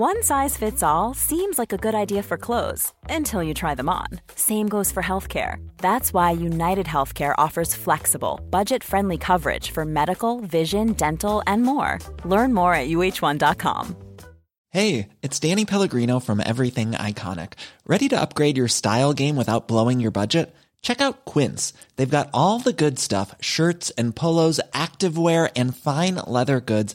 One size fits all seems like a good idea for clothes until you try them on. Same goes for healthcare. That's why United Healthcare offers flexible, budget friendly coverage for medical, vision, dental, and more. Learn more at uh1.com. Hey, it's Danny Pellegrino from Everything Iconic. Ready to upgrade your style game without blowing your budget? Check out Quince. They've got all the good stuff shirts and polos, activewear, and fine leather goods,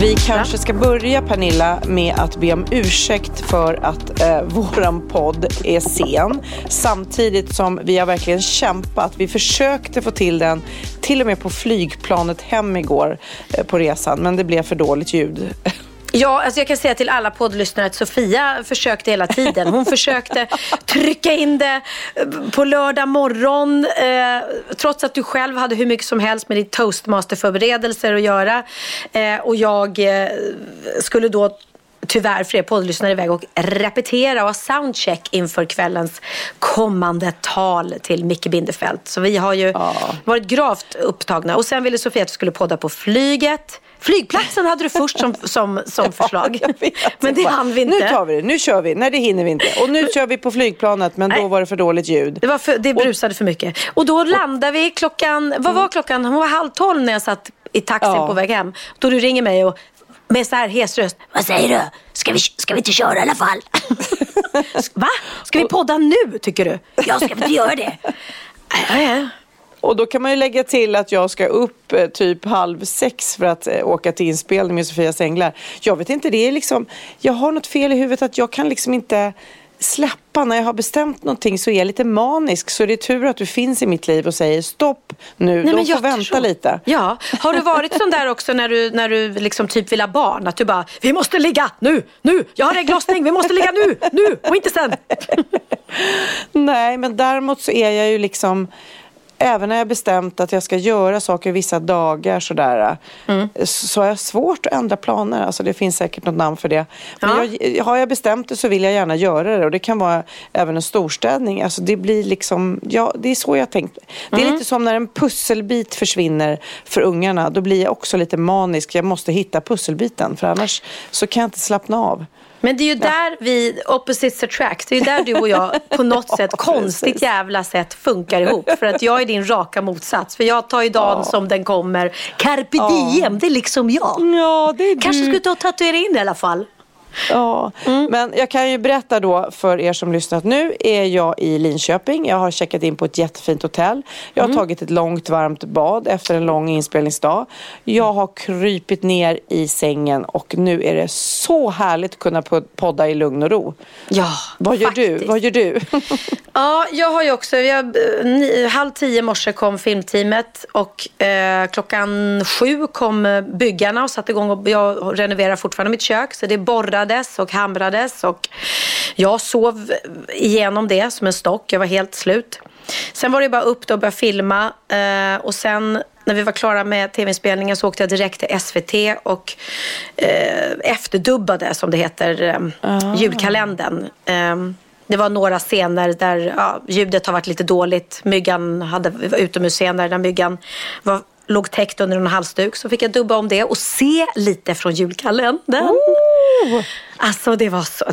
Vi kanske ska börja Pernilla med att be om ursäkt för att eh, våran podd är sen. Samtidigt som vi har verkligen kämpat. Vi försökte få till den till och med på flygplanet hem igår eh, på resan. Men det blev för dåligt ljud. Ja, alltså jag kan säga till alla poddlyssnare att Sofia försökte hela tiden. Hon försökte trycka in det eh, på lördag morgon. Eh, trots att du själv hade hur mycket som helst med ditt toastmasterförberedelser att göra. Eh, och jag eh, skulle då tyvärr för er poddlyssnare iväg och repetera och ha soundcheck inför kvällens kommande tal till Micke Bindefeld. Så vi har ju ja. varit gravt upptagna. Och sen ville Sofia att vi skulle podda på flyget. Flygplatsen hade du först som, som, som förslag. Ja, men det hann vi inte. Nu tar vi det, nu kör vi. Nej det hinner vi inte. Och nu kör vi på flygplanet men Nej. då var det för dåligt ljud. Det, var för, det brusade för mycket. Och då landade vi klockan, vad var klockan? Hon var halv tolv när jag satt i taxin ja. på väg hem. Då du ringer mig och med så här hes röst. Vad säger du? Ska vi, ska vi inte köra i alla fall? Va? Ska vi podda nu tycker du? Ja, ska vi inte göra det? Och då kan man ju lägga till att jag ska upp eh, typ halv sex för att eh, åka till inspelning med Sofias Änglar. Jag vet inte, det är liksom, jag har något fel i huvudet att jag kan liksom inte släppa. När jag har bestämt någonting så är jag lite manisk. Så det är tur att du finns i mitt liv och säger stopp nu, Nej, de får vänta tror... lite. Ja, har du varit sån där också när du, när du liksom typ vill ha barn? Att du bara, vi måste ligga nu, nu, jag har ägglossning, vi måste ligga nu, nu och inte sen. Nej, men däremot så är jag ju liksom även när jag bestämt att jag ska göra saker vissa dagar sådär, mm. så har jag svårt att ändra planer. Alltså det finns säkert något namn för det. Men ja. jag, har jag bestämt det så vill jag gärna göra det. Och det kan vara även en storstädning. Alltså det blir liksom, ja det är så jag tänkt. Det är mm. lite som när en pusselbit försvinner för ungarna. Då blir jag också lite manisk. Jag måste hitta pusselbiten för annars så kan jag inte slappna av. Men det är ju ja. där vi, opposites attract, det är ju där du och jag på något sätt, konstigt jävla sätt funkar ihop. För att jag är din raka motsats. För jag tar ju dagen som den kommer. Carpe diem, det är liksom jag. Ja, det är Kanske du. skulle ta och tatuera in i alla fall. Ja, mm. men jag kan ju berätta då för er som lyssnat. Nu är jag i Linköping. Jag har checkat in på ett jättefint hotell. Jag har mm. tagit ett långt varmt bad efter en lång inspelningsdag. Jag har krypit ner i sängen och nu är det så härligt att kunna podda i lugn och ro. Ja, Vad gör faktiskt. du? Vad gör du? ja, jag har ju också, jag, ni, halv tio i morse kom filmteamet och eh, klockan sju kom byggarna och satte igång och jag renoverar fortfarande mitt kök så det borrade hamrades och hamrades och jag sov igenom det som en stock. Jag var helt slut. Sen var det bara upp då och börja filma eh, och sen när vi var klara med tv-inspelningen så åkte jag direkt till SVT och eh, efterdubbade, som det heter, eh, ah. julkalendern. Eh, det var några scener där ja, ljudet har varit lite dåligt. Myggan hade utomhusscener där myggan var låg täckt under en halsduk så fick jag dubba om det och se lite från julkalendern. Oh! Alltså det var, så,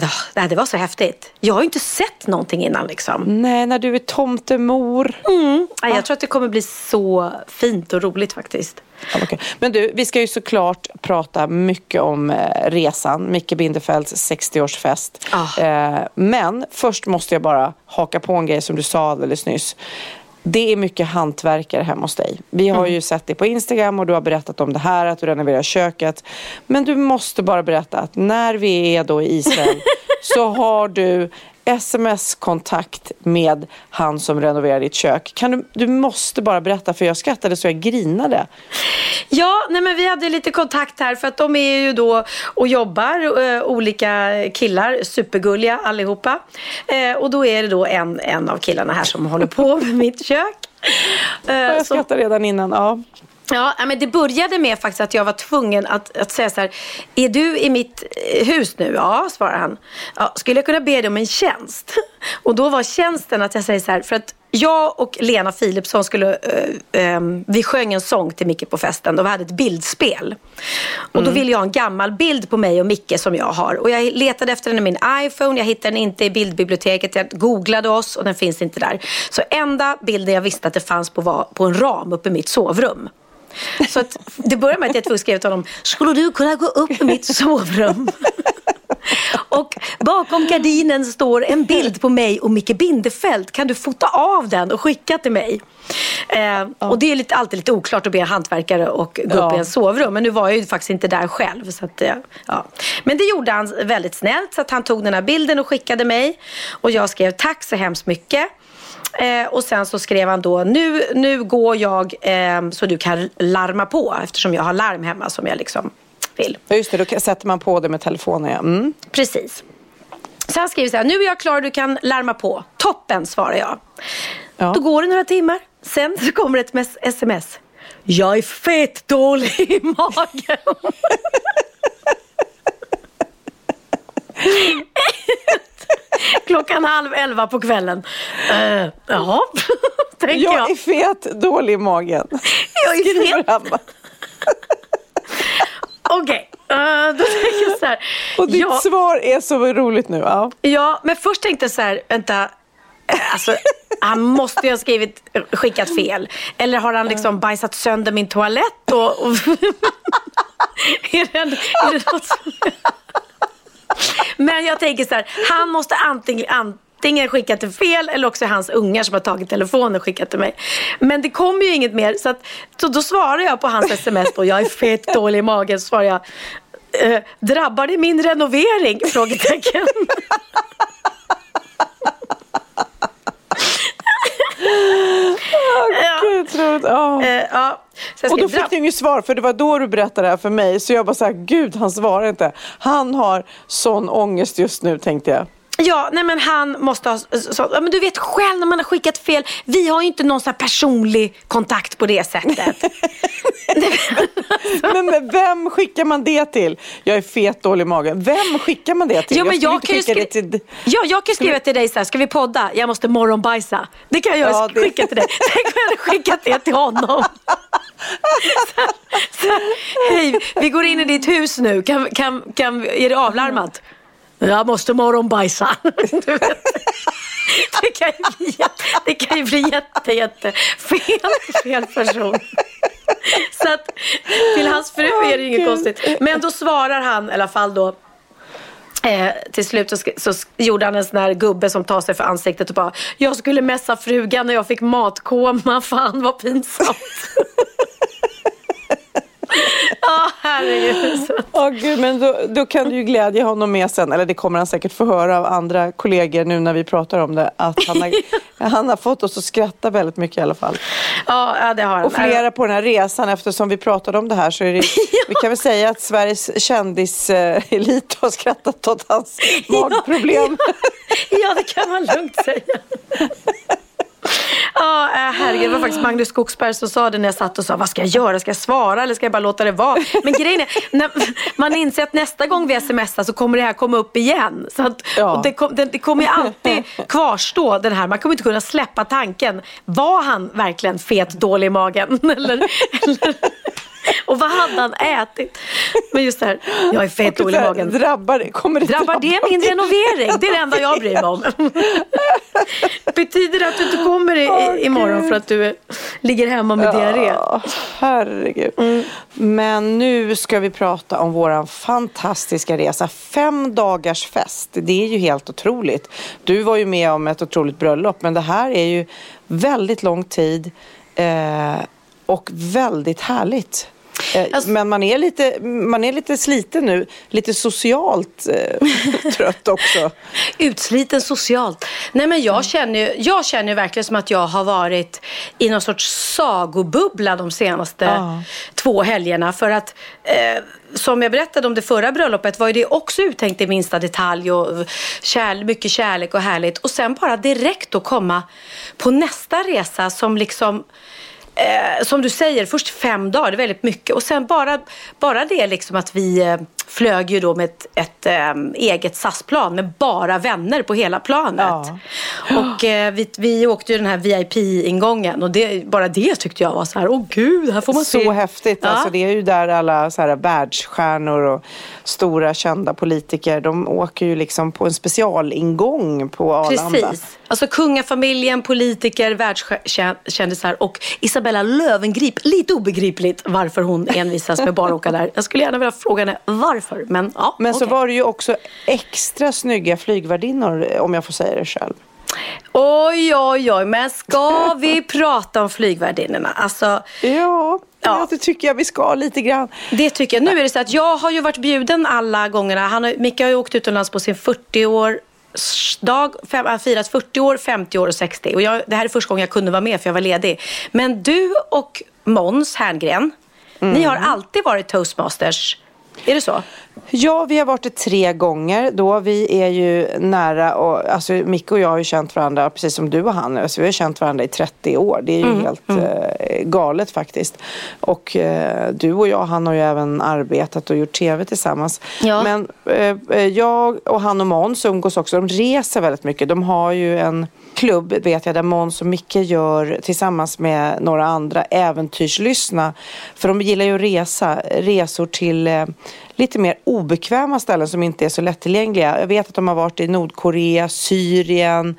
det var så häftigt. Jag har ju inte sett någonting innan liksom. Nej, när du är tomtemor. Mm. Ja, jag tror att det kommer bli så fint och roligt faktiskt. Ja, okay. Men du, vi ska ju såklart prata mycket om eh, resan, Micke Bindefelds 60-årsfest. Ah. Eh, men först måste jag bara haka på en grej som du sa alldeles nyss. Det är mycket hantverkare hemma hos dig. Vi har mm. ju sett det på Instagram och du har berättat om det här, att du renoverar köket. Men du måste bara berätta att när vi är då i Israel så har du sms-kontakt med han som renoverar ditt kök. Kan du, du måste bara berätta för jag skrattade så jag grinade. Ja, nej men vi hade lite kontakt här för att de är ju då och jobbar, eh, olika killar, supergulliga allihopa. Eh, och då är det då en, en av killarna här som håller på med mitt kök. Eh, jag skrattade redan innan, ja. Ja, men det började med faktiskt att jag var tvungen att, att säga så här. Är du i mitt eh, hus nu? Ja, svarar han. Ja, skulle jag kunna be dig om en tjänst? Och då var tjänsten att jag säger så här. För att jag och Lena Philipsson skulle, uh, um, vi sjöng en sång till Micke på festen och vi hade ett bildspel. Och då mm. ville jag ha en gammal bild på mig och Micke som jag har. Och jag letade efter den i min iPhone, jag hittade den inte i bildbiblioteket. Jag googlade oss och den finns inte där. Så enda bilden jag visste att det fanns på var på en ram uppe i mitt sovrum. Så att det började med att jag tvungen skrev till honom, skulle du kunna gå upp i mitt sovrum? Och bakom gardinen står en bild på mig och Micke Bindefeld. Kan du fota av den och skicka till mig? Eh, ja. Och det är lite, alltid lite oklart att be en hantverkare och gå ja. upp i en sovrum. Men nu var jag ju faktiskt inte där själv. Så att, eh, ja. Men det gjorde han väldigt snällt. Så att han tog den här bilden och skickade mig. Och jag skrev tack så hemskt mycket. Eh, och sen så skrev han då, nu, nu går jag eh, så du kan larma på eftersom jag har larm hemma som jag liksom vill. Just det, då sätter man på det med telefonen. Ja. Mm. Precis. Så han skriver så här, nu är jag klar, du kan larma på. Toppen, svarar jag. Ja. Då går det några timmar. Sen så kommer ett sms. Jag är fett dålig i magen. Klockan halv elva på kvällen. Uh, jaha, tänker jag. Jag är fet, dålig i magen. Jag är fet. Okej, okay. uh, eh, då tänker jag så här. Och ditt ja, svar är så roligt nu. Ja. ja, men först tänkte jag så här, vänta. Eh, alltså, han måste ju ha skrivit, skickat fel. Eller har han liksom bajsat sönder min toalett? Och, och är det, är det något som... Men jag tänker så här, han måste antingen, antingen skicka till fel eller också hans ungar som har tagit telefonen och skickat till mig. Men det kommer ju inget mer så, att, så då svarar jag på hans sms och jag är fett dålig i magen. Så svarar jag, eh, drabbar det min renovering? Frågetecken. oh, Gud. Oh. ja. Och då fick du inget svar, för det var då du berättade det här för mig. Så jag bara såhär, gud han svarar inte. Han har sån ångest just nu tänkte jag. Ja, nej men han måste ha... Så, men du vet själv när man har skickat fel. Vi har ju inte någon sån personlig kontakt på det sättet. men, men vem skickar man det till? Jag är fet dålig i magen. Vem skickar man det till? Ja, men jag, jag kan skri- till... Ja, jag kan skriva till dig så här, ska vi podda? Jag måste morgonbajsa. Det kan jag ja, skicka det... till dig. Tänk om jag hade skickat det till honom. Hej, vi går in i ditt hus nu. Kan, kan, kan, är det avlarmat? Jag måste morgonbajsa. Det kan ju bli, det kan ju bli jätte, jätte fel, fel person. Så att till hans fru är det inget oh, konstigt. Men då svarar han i alla fall då Eh, till slut så, så, gjorde han en sån här gubbe som tar sig för ansiktet och bara Jag skulle mässa frugan när jag fick matkoma. Fan vad pinsamt. Ja, herregud. oh, gud, men då, då kan du ju glädja honom med sen, eller det kommer han säkert få höra av andra kollegor nu när vi pratar om det, att han har, han har fått oss att skratta väldigt mycket i alla fall. Ja, det har han. Och flera på den här resan, eftersom vi pratade om det här så är det, vi kan väl säga att Sveriges kändiselit har skrattat åt hans magproblem. Ja, ja, ja, det kan man lugnt säga. Ja, oh, herregud. Det var faktiskt Magnus Skogsberg som sa det när jag satt och sa, vad ska jag göra? Ska jag svara eller ska jag bara låta det vara? Men grejen är, när man inser att nästa gång vi smsar så kommer det här komma upp igen. Så att, ja. det, kom, det, det, kommer ju alltid kvarstå den här, man kommer inte kunna släppa tanken. Var han verkligen fet, dålig i magen? Eller, eller och vad hade han ätit? Men just det här, jag är fett dålig i magen. Drabbar det, kommer det drabbar det min renovering? Det är det enda jag bryr mig om. Betyder det att du inte kommer i, oh, imorgon för att du ligger hemma med ja, diarré? Herregud. Mm. Men nu ska vi prata om vår fantastiska resa. Fem dagars fest. Det är ju helt otroligt. Du var ju med om ett otroligt bröllop, men det här är ju väldigt lång tid. Eh, och väldigt härligt. Eh, Alltså- Men man är, lite, man är lite sliten nu, lite socialt eh, trött också. Utsliten socialt. Nej men jag känner ju, jag känner ju verkligen som att jag har varit i någon sorts sagobubbla de senaste Ja. två helgerna. För att eh, som jag berättade om det förra bröllopet var ju det också uttänkt i minsta detalj och kärl, mycket kärlek och härligt. Och sen bara direkt då komma på nästa resa som liksom Eh, som du säger, först fem dagar, det är väldigt mycket. Och sen bara, bara det liksom att vi eh, flög ju då med ett, ett eh, eget SAS-plan med bara vänner på hela planet. Ja. Och eh, vi, vi åkte ju den här VIP-ingången och det, bara det tyckte jag var så här, åh gud, här får man se. Så häftigt. Ja. Alltså, det är ju där alla så här, världsstjärnor och stora kända politiker, de åker ju liksom på en specialingång på Arlanda. Precis. Alltså kungafamiljen, politiker, världskändisar och Isabella Löwengrip. Lite obegripligt varför hon envisas med bara åka där. Jag skulle gärna vilja fråga henne varför. Men, ja, Men så okej. var det ju också extra snygga flygvärdinnor, om jag får säga det själv. Oj, oj, oj. Men ska vi prata om flygvärdinnorna? Alltså, Ja, Ja. det tycker jag vi ska lite grann. det tycker jag. Nu är det så att jag har ju varit bjuden alla gångerna. Han har, Micke har ju åkt utomlands på sin 40 år dag, fem, han firat 40 år, 50 år och 60. Och jag, det här är första gången jag kunde vara med för jag var ledig. Men du och Måns Herngren, ni har alltid varit toastmasters. Är det så? Ja, vi har varit det tre gånger då. Vi är ju nära och alltså Micke och jag har ju känt varandra precis som du och han. Alltså, vi har känt varandra i 30 år. Det är ju helt Eh, galet faktiskt. Och eh, du och jag, han har ju även arbetat och gjort tv tillsammans. Ja. Men eh, eh, jag och han och Måns umgås också. De reser väldigt mycket. De har ju en klubb vet jag där Måns och Micke gör tillsammans med några andra äventyrslyssna. För de gillar ju att resa, resor till eh, lite mer obekväma ställen som inte är så lättillgängliga. Jag vet att de har varit i Nordkorea, Syrien,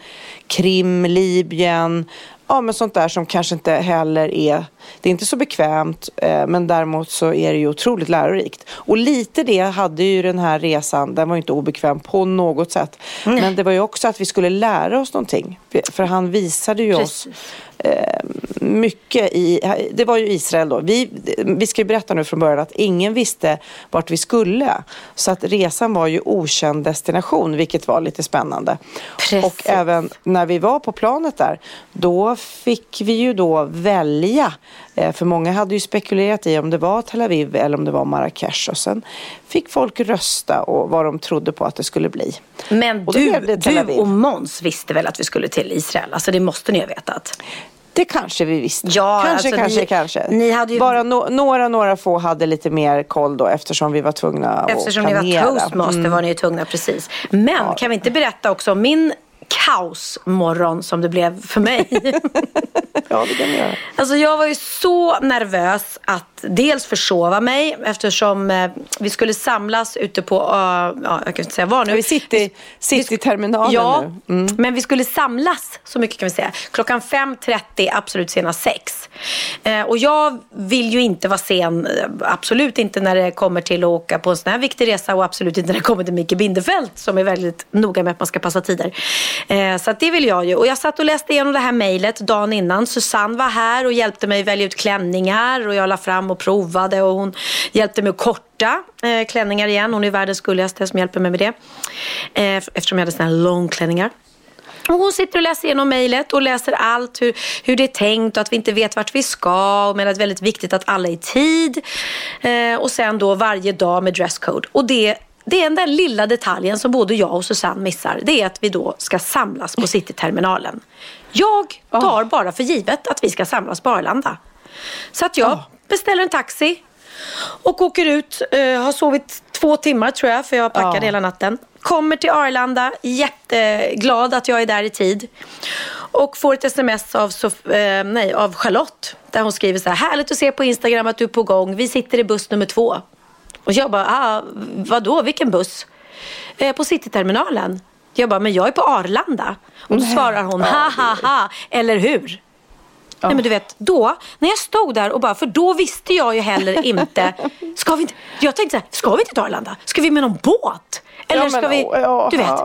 Krim, Libyen. Ja, men sånt där som kanske inte heller är, det är inte så bekvämt, eh, men däremot så är det ju otroligt lärorikt. Och lite det hade ju den här resan, den var ju inte obekväm på något sätt. Men det var ju också att vi skulle lära oss någonting. För han visade ju oss Precis. eh, mycket i, det var ju Israel då. Vi, vi ska ju berätta nu från början att ingen visste vart vi skulle. Så att resan var ju okänd destination, vilket var lite spännande. Precis. Och även när vi var på planet där, då fick vi ju då välja. Eh, För många hade ju spekulerat i om det var Tel Aviv eller om det var Marrakesh. Och sen fick folk rösta och vad de trodde på att det skulle bli. Men Och du, du och Måns visste väl att vi skulle till Israel? Alltså det måste ni ha vetat. Det kanske vi visste. Ja, kanske, alltså kanske, ni- kanske. ni hade ju- Bara no- några, några få hade lite mer koll då eftersom vi var tvungna Eftersom att ni planera. var toastmaster var ni ju tvungna precis. Men kan vi inte berätta också om min kaosmorgon som det blev för mig? Ja, det kan göra. Alltså jag var ju så nervös att dels försova mig eftersom eh, vi skulle samlas ute på, uh, ja, jag kan inte säga var nu. Vi sitter i Cityterminalen Ja, nu. Mm. men vi skulle samlas, så mycket kan vi säga. Klockan 5.30, absolut senast 6. Eh, och jag vill ju inte vara sen, eh, absolut inte när det kommer till att åka på en sån här viktig resa och absolut inte när det kommer till Micke Bindefeld som är väldigt noga med att man ska passa tider. Eh, så att det vill jag ju. Och jag satt och läste igenom det här mejlet dagen innan. Susanne var här och hjälpte mig välja ut klänningar och jag la fram och provade och hon hjälpte mig att korta eh, klänningar igen. Hon är världens gulligaste som hjälper mig med det. Eh, eftersom jag hade såna här långklänningar. Och hon sitter och läser igenom mejlet och läser allt hur, hur det är tänkt och att vi inte vet vart vi ska. Men att det är väldigt viktigt att alla är i tid. Eh, och sen då varje dag med dresscode. Och det, det är den lilla detaljen som både jag och Susanne missar. Det är att vi då ska samlas på Cityterminalen. Jag tar bara för givet att vi ska samlas på Arlanda. Så att jag beställer en taxi och åker ut. Eh, har sovit två timmar tror jag för jag packade Ja. hela natten. Kommer till Arlanda, jätteglad att jag är där i tid. Och får ett sms av, Sof- eh, nej, av Charlotte. Där hon skriver så här, härligt att se på Instagram att du är på gång. Vi sitter i buss nummer två. Och jag bara, ah, vadå, vilken buss? Eh, på Cityterminalen. Jag bara, men jag är på Arlanda. Och då svarar hon, ha ha ha, eller hur? Nej men du vet, då, när jag stod där och bara, för då visste jag ju heller inte, ska vi inte, jag tänkte så här, ska vi inte till Arlanda? Ska vi med någon båt? Eller Ja, men, ska vi, ja, du vet.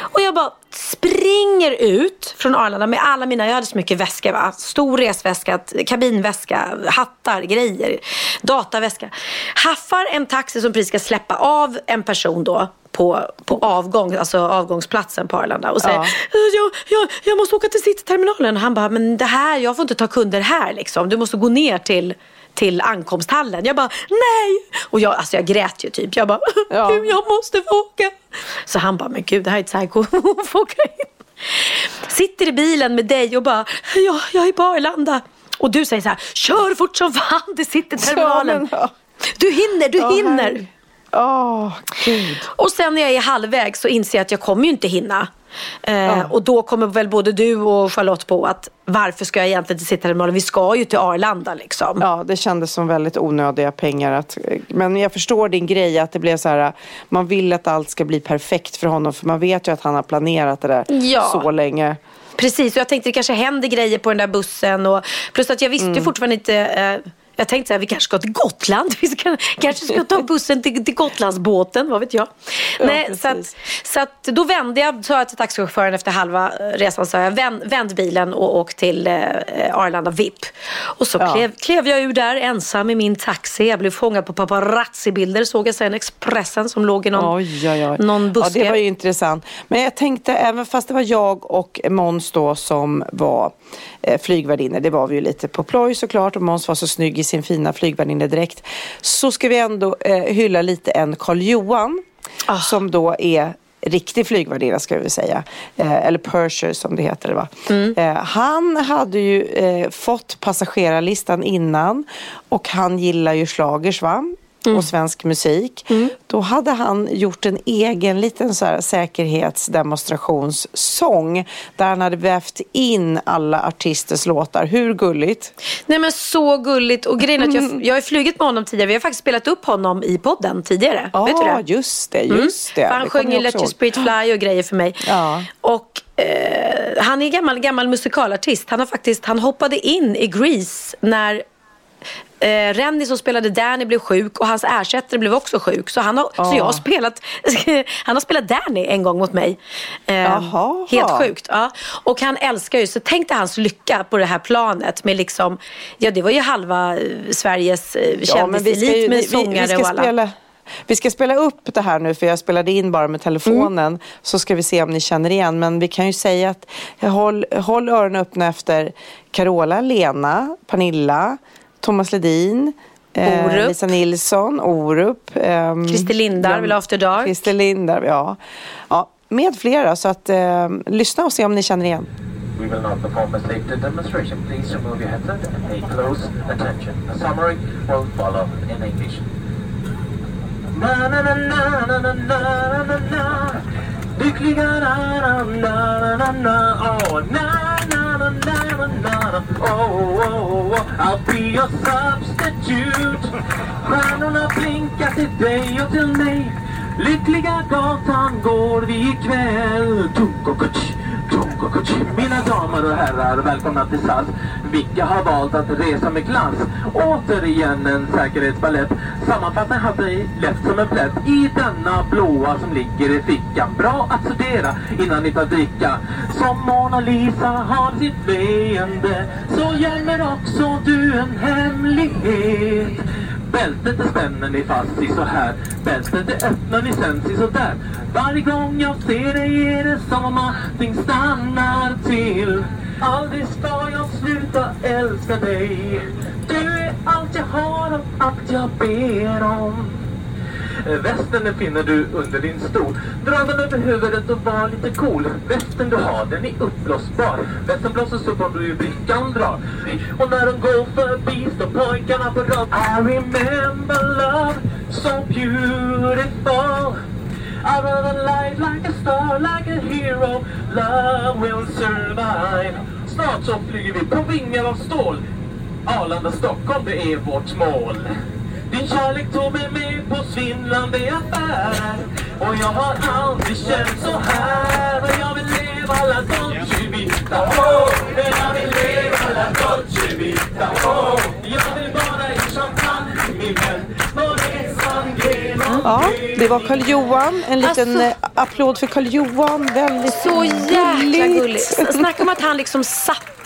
Och jag bara springer ut från Arlanda med alla mina, jag hade så mycket väskor va. Stor resväska, kabinväska, hattar, grejer, dataväska. Haffar en taxi som precis ska släppa av en person då på, på avgång, alltså avgångsplatsen på Arlanda och säger ja. jag, jag, jag måste åka till Cityterminalen. Han bara, men det här, jag får inte ta kunder här liksom. Du måste gå ner till till ankomsthallen. Jag bara, nej! Och jag, alltså jag grät ju typ. Jag bara, ja. jag måste få åka. Så han bara, men gud det här är ett psycho. Hon får åka in. Sitter i bilen med dig och bara, ja, jag är på Arlanda. Och du säger så här, kör fort som fan till Cityterminalen. Du hinner, du hinner. Oh, Gud. Och sen när jag är halvvägs så inser jag att jag kommer ju inte hinna. Eh, ja. Och då kommer väl både du och Charlotte på att varför ska jag egentligen inte sitta där Vi ska ju till Arlanda liksom. Ja, det kändes som väldigt onödiga pengar. Att, men jag förstår din grej att det blev så här. Man vill att allt ska bli perfekt för honom. För man vet ju att han har planerat det där ja. så länge. Precis, och jag tänkte det kanske händer grejer på den där bussen. Och, plus att jag visste mm. fortfarande inte eh, jag tänkte att vi kanske ska till Gotland. Vi ska, kanske ska ta bussen till, till Gotlandsbåten, vad vet jag. Ja, Nej, så, att, så att då vände jag, sa jag till taxichauffören efter halva resan, sa jag vänd, vänd bilen och åk till eh, Arlanda VIP. Och så ja. klev, klev jag ur där ensam i min taxi. Jag blev fångad på paparazzi-bilder, såg jag sen Expressen som låg i någon, oj, oj, oj. någon buske. Ja, det var ju intressant. Men jag tänkte, även fast det var jag och Måns då som var eh, flygvärdinnor, det var vi ju lite på ploj såklart och Måns var så snygg i sin fina flygvärdinnedräkt så ska vi ändå eh, hylla lite en Karl Johan ah. som då är riktig flygvärdinna ska vi säga. Eh, eller Purser som det heter. Va? Mm. Eh, han hade ju eh, fått passagerarlistan innan och han gillar ju slagers va? Mm. och svensk musik. Mm. Då hade han gjort en egen liten så här säkerhetsdemonstrationssång där han hade vävt in alla artisters låtar. Hur gulligt? Nej men så gulligt och grejen att jag, mm. jag har flugit med honom tidigare. Vi har faktiskt spelat upp honom i podden tidigare. Ja, det? just det. Just det. För han sjöng ju Let your spirit fly och grejer för mig. Ja. Och eh, han är gammal, gammal musikalartist. Han, har faktiskt, han hoppade in i Grease när eh, Rennie som spelade Danny blev sjuk och hans ersättare blev också sjuk. Så, han har, oh. så jag har spelat, han har spelat Danny en gång mot mig. Eh, helt sjukt. Ja. Och han älskar ju, så tänk dig hans lycka på det här planet med liksom, ja det var ju halva eh, Sveriges eh, kändiselit ja, med sångare vi, vi ska och alla. Spela. Vi ska spela upp det här nu för jag spelade in bara med telefonen. Mm. Så ska vi se om ni känner igen. Men vi kan ju säga att håll, håll öronen öppna efter Carola, Lena, Pernilla, Thomas Ledin, eh, Lisa Nilsson, Orup. Eh, Christer Lindarw, After Dark. Christer Lindarw, ja. ja. Med flera, så att eh, lyssna och se om ni känner igen. We will not perform a safety demonstration. Please remove your headset and pay close attention. A summary will follow in English. Na na na na na na na na na Lyckliga na na na na na oh na na na na na oh, oh, oh, I'll be your substitute Stjärnorna blinkar till dig och till mig. Lyckliga gatan går vi ikväll Tuk och kutsch mina damer och herrar, välkomna till SAS. Vilka har valt att resa med glass? Återigen en säkerhetsballett. Sammanfattningen hade lätt som en plätt i denna blåa som ligger i fickan. Bra att studera innan ni tar dricka. Som Mona Lisa har sitt leende så gömmer också du en hemlighet. Bältet det spänner ni fast i så här. Bältet det öppnar ni sen i så där. Varje gång jag ser dig är det som om allting stannar till. Aldrig ska jag sluta älska dig. Du är allt jag har och allt jag ber om. Eh, västen finner du under din stol. Dra den över huvudet och var lite cool. Västen du har, den är uppblåsbar. Västen blåses upp om du i brickan drar. Och när de går förbi står pojkarna på rad. I remember love so beautiful. I run a light like a star, like a hero. Love will survive. Snart så flyger vi på vingar av stål. Arlanda, Stockholm, det är vårt mål. Din kärlek tog mig med på svindlande affärer Och jag har aldrig känt så här Och jag vill leva la dolce vita oh, Jag vill leva la dolce vita oh, Jag vill bara i champagne min vän Ja, det var Karl Johan. En liten Alltså- eh, applåd för Karl Johan. Väldigt Så jäkla gulligt. gulligt. Snacka om att han liksom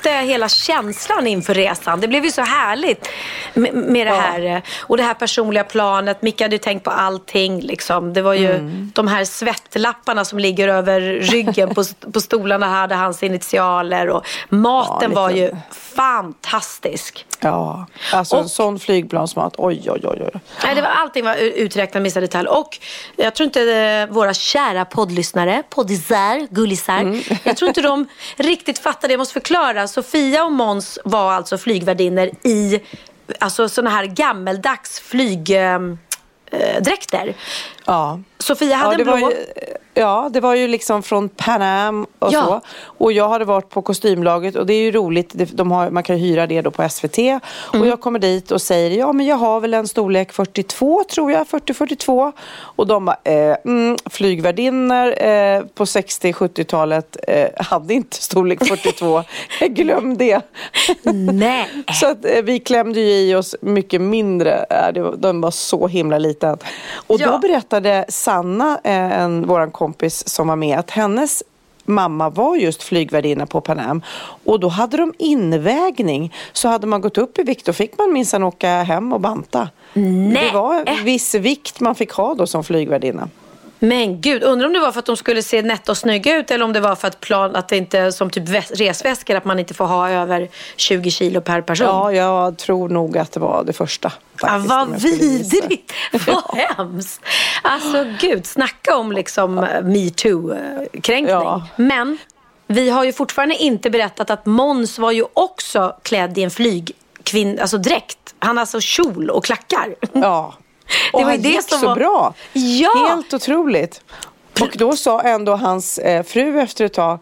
satte hela känslan inför resan. Det blev ju så härligt med, med det Ja. här. Och det här personliga planet. Micke hade ju tänkt på allting. Liksom. Det var ju Mm. de här svettlapparna som ligger över ryggen på, på stolarna hade hans initialer. Och maten Ja, var ju fantastisk. Ja, alltså en Och- sån flygplansmat. Oj, oj, oj. oj. Nej, det var, allting var uträknat minsta detalj. Och jag tror inte eh, våra kära poddlyssnare, poddisar, gullisar, Mm. jag tror inte de riktigt fattar det. Jag måste förklara. Alltså, Sofia och Måns var alltså flygvärdinnor i alltså, såna här gammeldags flygdräkter. Eh. eh Ja. Sofia hade Ja det, en blå. var ju, ja, det var ju liksom från Pan Am och Ja. så. Och jag hade varit på kostymlaget och det är ju roligt. De har, man kan ju hyra det då på SVT. Mm. Och jag kommer dit och säger, ja men jag har väl en storlek 42 tror jag, 40-42. Och de bara, eh, mm, flygvärdinnor eh, på 60-70-talet eh, hade inte storlek 42. Glöm det. Nej. Så att, eh, vi klämde ju i oss mycket mindre. Var, den var så himla liten. Och Ja. då berättade Sanna, eh, en, våran kompis som var med, att hennes mamma var just flygvärdinna på Pan Am. Och då hade de invägning. Så hade man gått upp i vikt då fick man minsann åka hem och banta. Nej. Det var viss vikt man fick ha då som flygvärdinna. Men gud, undrar om det var för att de skulle se nätta och snygga ut eller om det var för att plan, att det inte som typ väs- resväskor att man inte får ha över 20 kilo per person. Ja, jag tror nog att det var det första. Faktiskt, vad skulle gissa. vidrigt! Vad hemskt! Alltså gud, snacka om liksom metoo-kränkning. Ja. Men vi har ju fortfarande inte berättat att Mons var ju också klädd i en flygkvinn, alltså dräkt. Han har alltså kjol och klackar. Ja. Och Det var han det gick som så var- bra. Ja! Helt otroligt. Och då sa ändå hans eh, fru efter ett tag,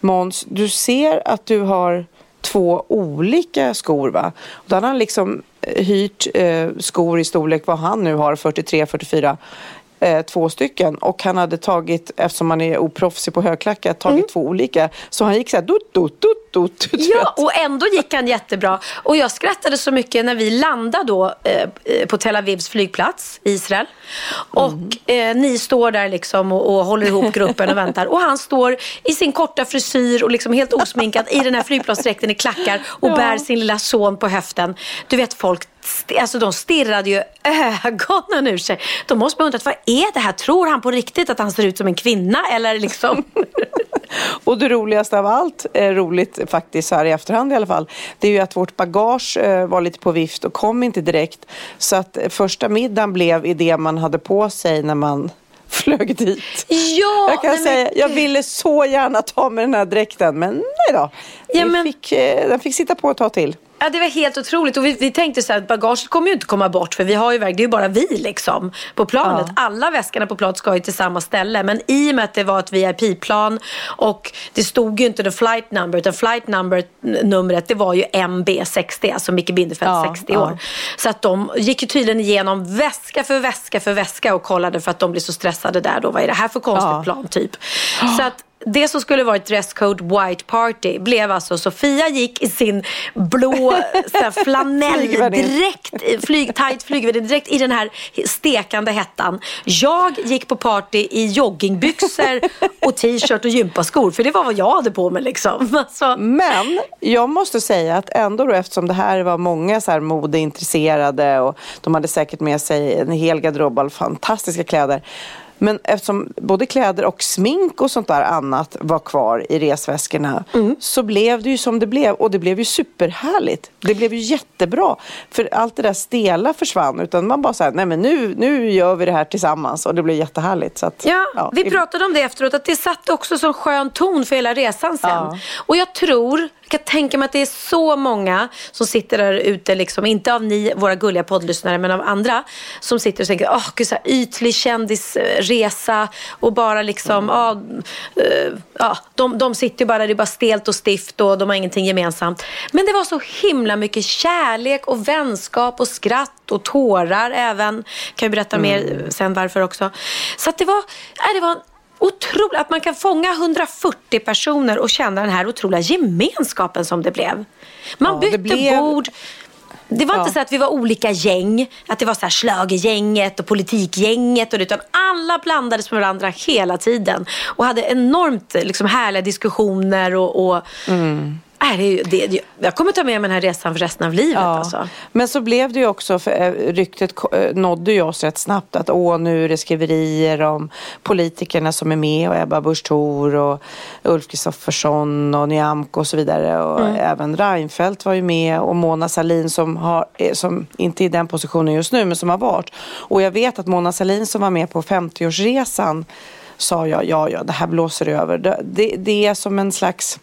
Måns, du ser att du har två olika skor va? Och då hade han liksom eh, hyrt eh, skor i storlek vad han nu har, 43, 44. Eh, två stycken och han hade tagit, eftersom han är oproffsig på högklackat, tagit Mm. två olika. Så han gick så här, dut, dut, dut, dut, du Ja, och ändå gick han jättebra. Och jag skrattade så mycket när vi landade då eh, eh, på Tel Avivs flygplats, Israel. Och eh, ni står där liksom och, och håller ihop gruppen och väntar. Och han står i sin korta frisyr och liksom helt osminkad i den här flygplansdräkten i klackar och Ja. bär sin lilla son på höften. Du vet folk, alltså de stirrade ju ögonen ur sig. De måste ha undrat, vad är det här? Tror han på riktigt att han ser ut som en kvinna? Eller liksom... Och det roligaste av allt, eh, roligt faktiskt så här i efterhand i alla fall, det är ju att vårt bagage eh, var lite på vift och kom inte direkt. Så att eh, första middagen blev i det man hade på sig när man flög dit. Ja, jag kan nej, men säga, jag ville så gärna ta med den här dräkten, men nej då. Ja, men- fick, den fick sitta på ett tag till. Ja, det var helt otroligt. Och vi, vi tänkte så här att bagaget kommer ju inte komma bort för vi har ju verkligen, det är ju bara vi liksom på planet. Ja. Alla väskorna på planet ska ju till samma ställe. Men i och med att det var ett VIP-plan och det stod ju inte the flight number utan flight number numret det var ju MB60, alltså Micke Bindefeld Ja, 60 ja. år. Så att de gick ju tydligen igenom väska för väska för väska och kollade för att de blev så stressade där då. Vad är det här för konstigt plan typ? Så att det som skulle varit dresscode white party blev alltså Sofia gick i sin blå flanelldräkt, flyg, tight flygvärdinnedräkt i den här stekande hettan. Jag gick på party i joggingbyxor och t-shirt och gympaskor för det var vad jag hade på mig liksom. Alltså, Men jag måste säga att ändå då, eftersom det här var många så här modeintresserade och de hade säkert med sig en hel garderob av fantastiska kläder. Men eftersom både kläder och smink och sånt där annat var kvar i resväskorna så blev det ju som det blev och det blev ju superhärligt. Det blev ju jättebra. För allt det där stela försvann utan man bara såhär, nej men nu, nu gör vi det här tillsammans och det blev jättehärligt. Så att, Ja, vi det- pratade om det efteråt, att det satte också sån skön ton för hela resan sen. Ja. Och jag tror, kan tänka mig att det är så många som sitter där ute, liksom, inte av ni, våra gulliga poddlyssnare, men av andra, som sitter och tänker, åh, gud, så här, ytlig kändisresa och bara liksom, ja, eh, ja, de, de sitter ju bara, det är bara stelt och stift och de har ingenting gemensamt. Men det var så himla mycket kärlek och vänskap och skratt och tårar även. Kan ju berätta mer sen varför också. Så att det var, nej, det var otroligt att man kan fånga 140 personer och känna den här otroliga gemenskapen som det blev. Man Ja, bytte blev- bord. Det var Ja. inte så att vi var olika gäng, att det var så här och politikgänget, och det, utan alla blandades med varandra hela tiden och hade enormt liksom, härliga diskussioner. och, och Mm. Nej, det, det, jag kommer ta med mig den här resan för resten av livet. Alltså. Men så blev det ju också, för eh, ryktet eh, nådde ju oss rätt snabbt att åh, nu är det skriverier om politikerna som är med och Ebba Busch Thor och Ulf Kristoffersson och Nyamko och så vidare. Och Mm. även Reinfeldt var ju med och Mona Sahlin som, har, eh, som inte är i den positionen just nu men som har varit. Och jag vet att Mona Sahlin som var med på 50-årsresan sa jag, ja, ja, det här blåser över. Det, det, det är som en slags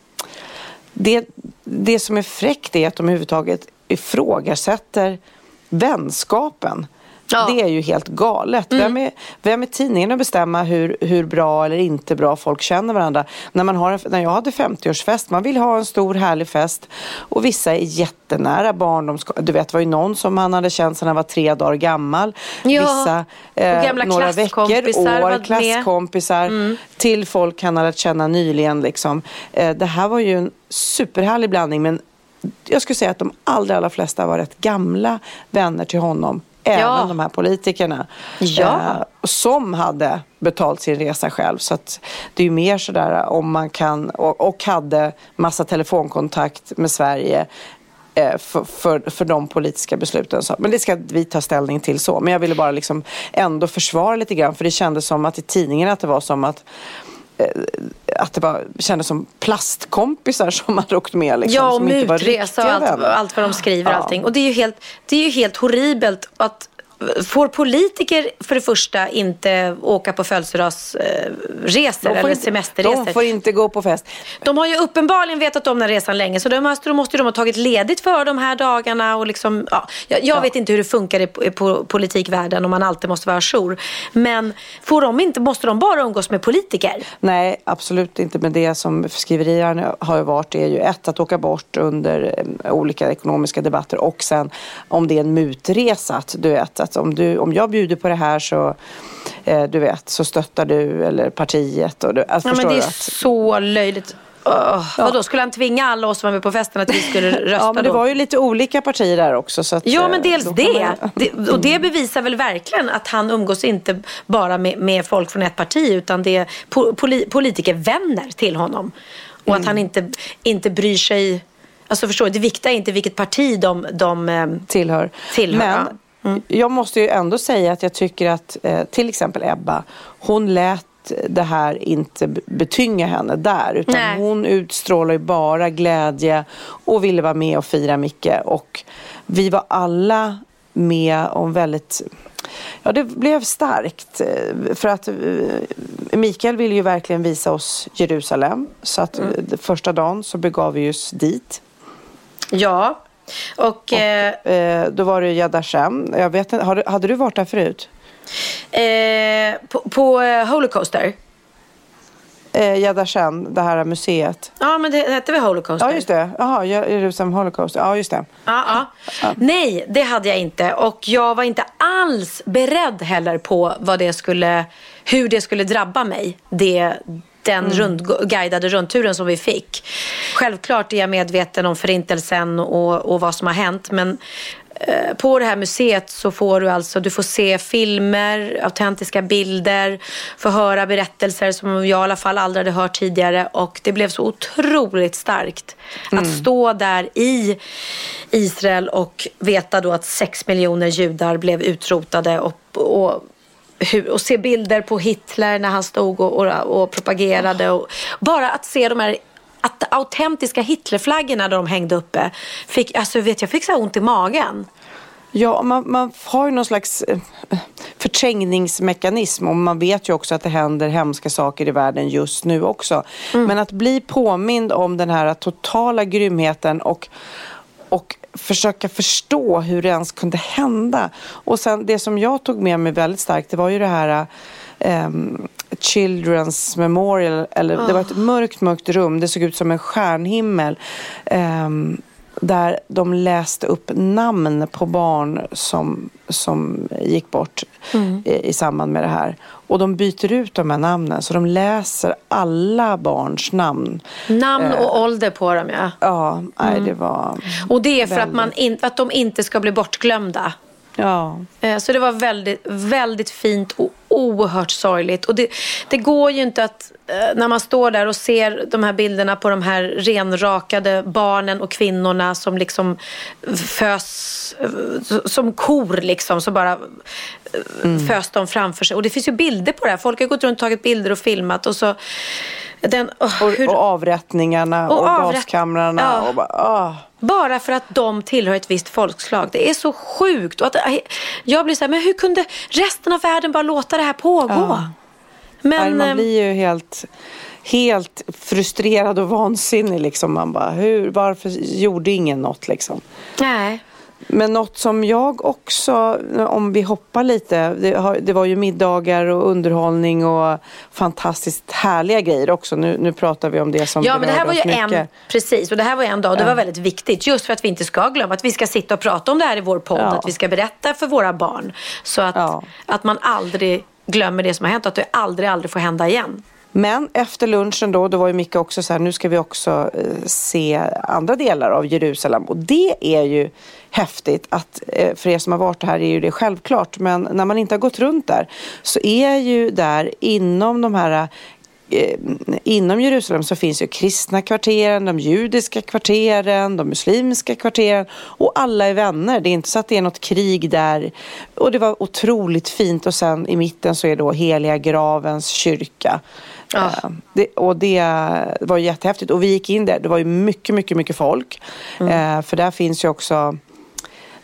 det, det som är fräckt är att de överhuvudtaget ifrågasätter vänskapen. Ja. Det är ju helt galet. Vem, är, vem är tidningen att bestämma hur, hur bra eller inte bra folk känner varandra? När, man har en, när jag hade 50-årsfest, man vill ha en stor härlig fest och vissa är jättenära barndoms... Du vet, det var ju någon som han hade känt sedan han var tre dagar gammal. Ja, vissa eh, några veckor, år, klasskompisar till folk han hade lärt känna nyligen. Liksom. Eh, det här var ju en superhärlig blandning men jag skulle säga att de allra, allra flesta var rätt gamla vänner till honom. Även Ja. de här politikerna. Ja. Eh, som hade betalt sin resa själv. Så att det är ju mer sådär om man kan och, och hade massa telefonkontakt med Sverige eh, för, för, för de politiska besluten. Så, men det ska vi ta ställning till så. Men jag ville bara liksom ändå försvara lite grann för det kändes som att i tidningen att det var som att eh, att det var, kändes som plastkompisar som hade åkt med. Liksom, Ja, och mutresa och allt, allt vad de skriver. Ja. Allting. Och det är, ju helt, det är ju helt horribelt att Får politiker för det första inte åka på födelsedagsresor eller inte- semesterresor? De får inte gå på fest. De har ju uppenbarligen vetat om den resan länge så de måste, då måste de ha tagit ledigt för de här dagarna. Och liksom, ja, jag jag vet inte hur det funkar i, i po- politikvärlden om man alltid måste vara ajour. Men får de inte, måste de bara umgås med politiker? Nej, absolut inte. Men det som skriverierna har varit är ju ett, att åka bort under eh, olika ekonomiska debatter och sen om det är en mutresa, att du vet att om, du, om jag bjuder på det här så eh, du vet, så stöttar du eller partiet. Och du, alltså, Ja, men det är att, så löjligt. Uh, Vadå, skulle han tvinga alla oss som var med på festen att vi skulle rösta ja, men det då? var ju lite olika partier där också. Så att, Ja, eh, men dels då kan det. man- det. Och det bevisar väl verkligen att han umgås inte bara med, med folk från ett parti utan det är po poli politikervänner till honom. Och att han inte, inte bryr sig. Alltså förstår du, det viktiga är inte vilket parti de, de eh, tillhör. Tillhör, ja. Jag måste ju ändå säga att jag tycker att eh, till exempel Ebba, hon lät det här inte betynga henne där. Utan Nej. hon utstrålar ju bara glädje och ville vara med och fira Micke. Och vi var alla med om väldigt Ja, det blev starkt. eh, För att eh, Mikael ville ju verkligen visa oss Jerusalem. Så att Mm. eh, första dagen så begav vi oss dit. Ja. Och, eh, Eh, då var det Yad Hashem. Jag vet, har hade du varit där förut? eh, på, på eh, Holocaster. Eh, Yad Hashem, det här museet. Ja, men det hette väl Holocaster? Ja, just det. Jaha, Jerusalem Holocaust. Ja, just det. Ja, ja. Nej, det hade jag inte. Och jag var inte alls beredd heller på vad det skulle, hur det skulle drabba mig. Det, den rund, guidade rundturen som vi fick. Självklart är jag medveten om förintelsen och, och vad som har hänt. Men eh, på det här museet så får du alltså du får se filmer, autentiska bilder, få höra berättelser som jag i alla fall aldrig hade hört tidigare. Och det blev så otroligt starkt att stå där i Israel och veta då att sex miljoner judar blev utrotade och, och hur, och se bilder på Hitler när han stod och, och, och propagerade. Och bara att se de här att autentiska Hitlerflaggorna där de hängde uppe. Fick, alltså vet jag fick så ont i magen. Ja, man, man har ju någon slags eh, förträngningsmekanism och man vet ju också att det händer hemska saker i världen just nu också. Men att bli påmind om den här totala grymheten och, och försöka förstå hur det ens kunde hända. Och sen det som jag tog med mig väldigt starkt, det var ju det här ehm, Children's Memorial, eller det var ett mörkt, mörkt rum. Det såg ut som en stjärnhimmel. ehm, där de läste upp namn på barn som, som gick bort Mm. i, i samband med det här. Och de byter ut de här namnen, så de läser alla barns namn. Namn och ålder på dem ja. Ja, nej, det var... Och det är för att, Väldigt. man in, att de inte ska bli bortglömda. Ja. Eh, Så det var väldigt, väldigt fint och oerhört sorgligt. Och det, det går ju inte att, eh, när man står där och ser de här bilderna på de här renrakade barnen och kvinnorna som liksom fös eh, som kor liksom, så bara eh, fös de framför sig. Och det finns ju bilder på det här. Folk har gått runt och tagit bilder och filmat och så den, åh, Och, hur- och avrättningarna och, Och avrätt- gaskamrarna. Ja. Och bara, ah. Bara för att de tillhör ett visst folkslag. Det är så sjukt. Och att, jag blir så här, men hur kunde resten av världen bara låta det här pågå? Ja. Men, Nej, man eh, blir ju helt, helt frustrerad och vansinnig. Liksom. Man bara, hur, varför gjorde ingen något? Liksom? nej. Men något som jag också, om vi hoppar lite, det, har, det var ju middagar och underhållning och fantastiskt härliga grejer också. Nu, nu pratar vi om det som Ja, men det här var ju oss en, mycket. precis, och det här var en dag och det var väldigt viktigt. Just för att vi inte ska glömma att vi ska sitta och prata om det här i vår podd. Ja. Att vi ska berätta för våra barn. Så att, Ja. att man aldrig glömmer det som har hänt och att det aldrig, aldrig får hända igen. Men efter lunchen då, då var ju Micke också så här, nu ska vi också eh, se andra delar av Jerusalem. Och det är ju häftigt att, eh, för er som har varit här är ju det självklart, men när man inte har gått runt där så är ju där inom de här eh, Inom Jerusalem så finns ju kristna kvarteren, de judiska kvarteren, de muslimska kvarteren och alla är vänner. Det är inte så att det är något krig där. Och det var otroligt fint och sen i mitten så är då Heliga gravens kyrka. Ja. Eh, Det, och det var jättehäftigt. Och vi gick in där, det var ju mycket, mycket, mycket folk. Eh, för där finns ju också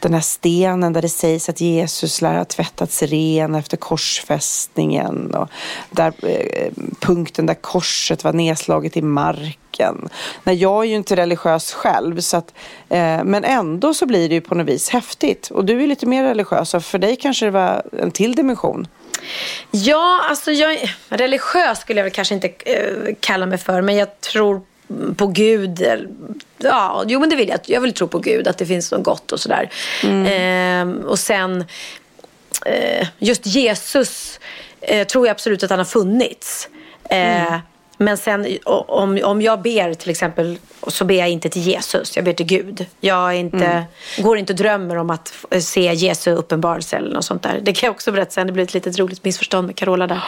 den här stenen där det sägs att Jesus lär ha tvättats ren efter korsfästningen. Och där, eh, punkten där korset var nedslaget i marken. Nej, jag är ju inte religiös själv, så att, eh, men ändå så blir det ju på något vis häftigt. Och du är lite mer religiös, och för dig kanske det var en till dimension. Ja, alltså jag, religiös skulle jag väl kanske inte eh, kalla mig för, men jag tror på Gud. Ja, jo men det vill jag. Jag vill tro på Gud, att det finns något gott och sådär. Ehm, och sen, eh, just Jesus eh, tror jag absolut att han har funnits. Eh, Men sen om, om jag ber till exempel så ber jag inte till Jesus, jag ber till Gud. Jag inte, går inte och drömmer om att se Jesu uppenbarelse eller något sånt där. Det kan jag också berätta sen, det blir ett litet roligt missförstånd med Carola där.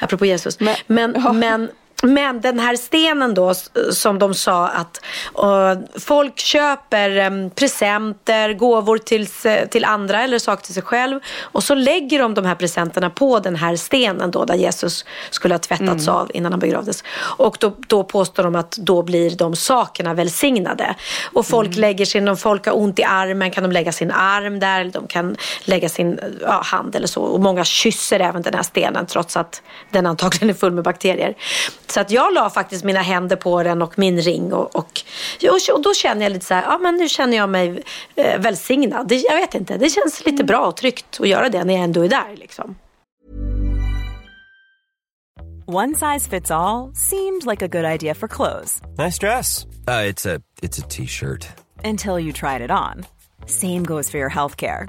Apropå Jesus. Men- Men, ja. men, men den här stenen då som de sa att eh, folk köper em, presenter, gåvor till, till andra eller saker till sig själv. Och så lägger de de här presenterna på den här stenen då där Jesus skulle ha tvättats av innan han begravdes. Och då, då påstår de att då blir de sakerna välsignade. Och folk lägger sin, om folk har ont i armen kan de lägga sin arm där eller de kan lägga sin ja, hand eller så. Och många kysser även den här stenen trots att den antagligen är full med bakterier. Så att jag la faktiskt mina händer på den och min ring och, och, och då känner jag lite så här, ja men nu känner jag mig eh, välsignad. Det, jag vet inte, det känns lite bra och tryggt att göra det när jag ändå är där liksom. One size fits all seemed like a good idea for clothes Nice dress. Uh, it's a it's a t-shirt. until you tried it on. Same goes for your healthcare.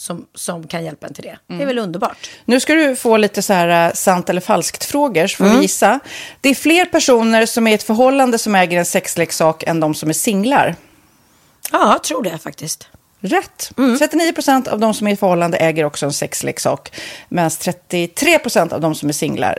som, som kan hjälpa en till det. Det är väl underbart. Nu ska du få lite så här eh, sant eller falskt-frågor, så får Mm. vi gissa. Det är fler personer som är i ett förhållande som äger en sexleksak än de som är singlar. Ja, jag tror det faktiskt. Rätt. Mm. 39 procent av de som är i förhållande äger också en sexleksak. Medan 33 procent av de som är singlar,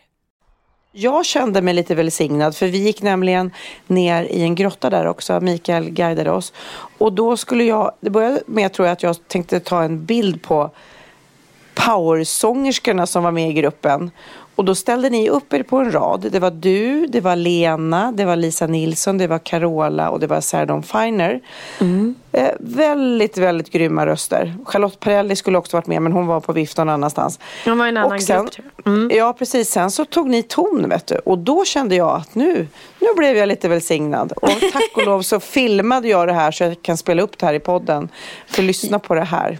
Jag kände mig lite välsignad för vi gick nämligen ner i en grotta där också. Mikael guidade oss. Och då skulle jag, det började med tror jag att jag tänkte ta en bild på powersångerskorna som var med i gruppen. Och då ställde ni upp er på en rad. Det var du, det var Lena, det var Lisa Nilsson, det var Carola och det var Sarah Dawn Finer. Mm. Eh, väldigt, väldigt grymma röster. Charlotte Perrelli skulle också varit med men hon var på vift någon annanstans. Hon var i en annan och sen, grupp. Mm. Ja, precis. Sen så tog ni ton vet du. Och då kände jag att nu, nu blev jag lite välsignad. Och tack och lov så filmade jag det här så jag kan spela upp det här i podden. För lyssna på det här.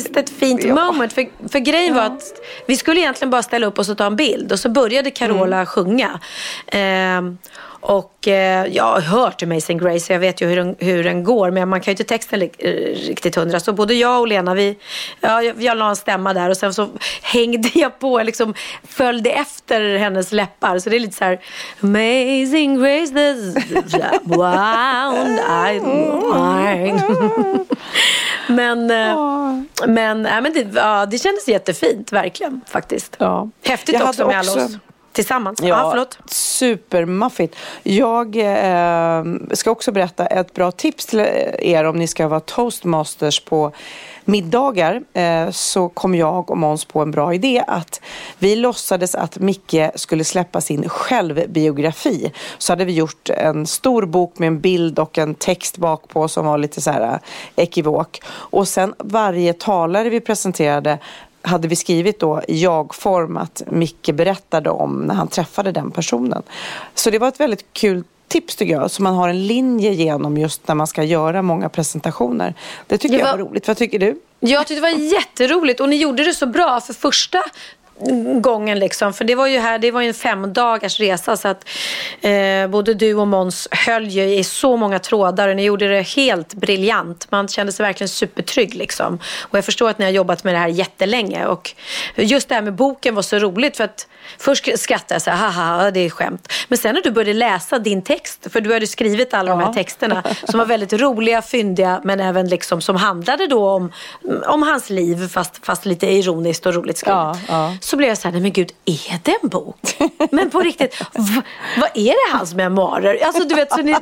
Fint. blev Ja. moment. För, för grejen var att vi skulle egentligen bara ställa upp oss och ta en bild. Och så började Carola Mm. sjunga. Ehm, och eh, jag har hört Amazing Grace, så jag vet ju hur den, hur den går. Men man kan ju inte texten eh, riktigt hundra. Så både jag och Lena, vi, ja, jag, jag la en stämma där. Och sen så hängde jag på, liksom följde efter hennes läppar. Så det är lite så här. Amazing Grace, this wound I. Men, eh, men, äh, men det, ja, det kändes jättefint, verkligen faktiskt. Ja. Häftigt Jag också med alla oss tillsammans. Ja, ja förlåt. supermaffigt. Jag eh, ska också berätta ett bra tips till er om ni ska vara toastmasters på middagar. Eh, så kom jag och Måns på en bra idé att vi låtsades att Micke skulle släppa sin självbiografi. Så hade vi gjort en stor bok med en bild och en text bak på som var lite så här eh, ekivok. Och sen varje talare vi presenterade hade vi skrivit då i jag-form att Micke berättade om när han träffade den personen. Så det var ett väldigt kul tips tycker jag, så man har en linje genom just när man ska göra många presentationer. Det tycker Det jag var- var roligt. Vad tycker du? Jag tyckte det var jätteroligt och ni gjorde det så bra för första gången liksom. För det var ju här, det var en fem dagars resa så att eh, både du och Måns höll ju i så många trådar och ni gjorde det helt briljant. Man kände sig verkligen supertrygg liksom. Och jag förstår att ni har jobbat med det här jättelänge och just det här med boken var så roligt för att först skrattade jag så här, haha, det är skämt. Men sen när du började läsa din text, för du hade skrivit alla de här Ja. texterna som var väldigt roliga, fyndiga men även liksom som handlade då om, om hans liv fast, fast lite ironiskt och roligt skrivet. Ja, ja. Så blev jag så här, nej men gud, är det en bok? Men på riktigt, vad är det hans memoarer? Alltså, du vet, så ni,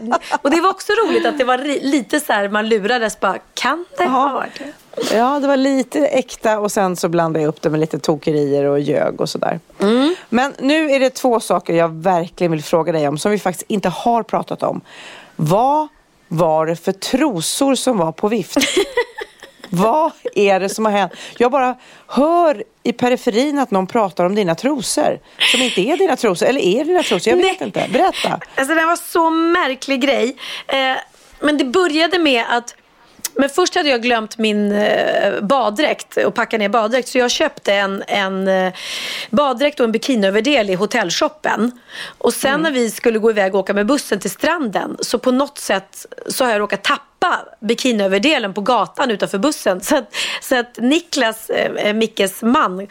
och det var också roligt att det var lite så här, man lurades bara, kan det ha varit det? Ja, det var lite äkta och sen så blandade jag upp det med lite tokerier och ljög och sådär. Men nu är det två saker jag verkligen vill fråga dig om som vi faktiskt inte har pratat om. Vad var det för trosor som var på vift? Vad är det som har hänt? Jag bara hör i periferin att någon pratar om dina trosor som inte är dina trosor. Eller är dina trosor? Jag vet Nej. inte. Berätta. Alltså det var så märklig grej. Eh, men det började med att men först hade jag glömt min eh, baddräkt och packa ner baddräkt. Så jag köpte en, en eh, baddräkt och en bikiniöverdel i hotellshoppen. Och sen när vi skulle gå iväg och åka med bussen till stranden så på något sätt så har jag råkat tappa bikiniöverdelen på gatan utanför bussen. Så att, så att Niklas, eh, eh, Mickes man,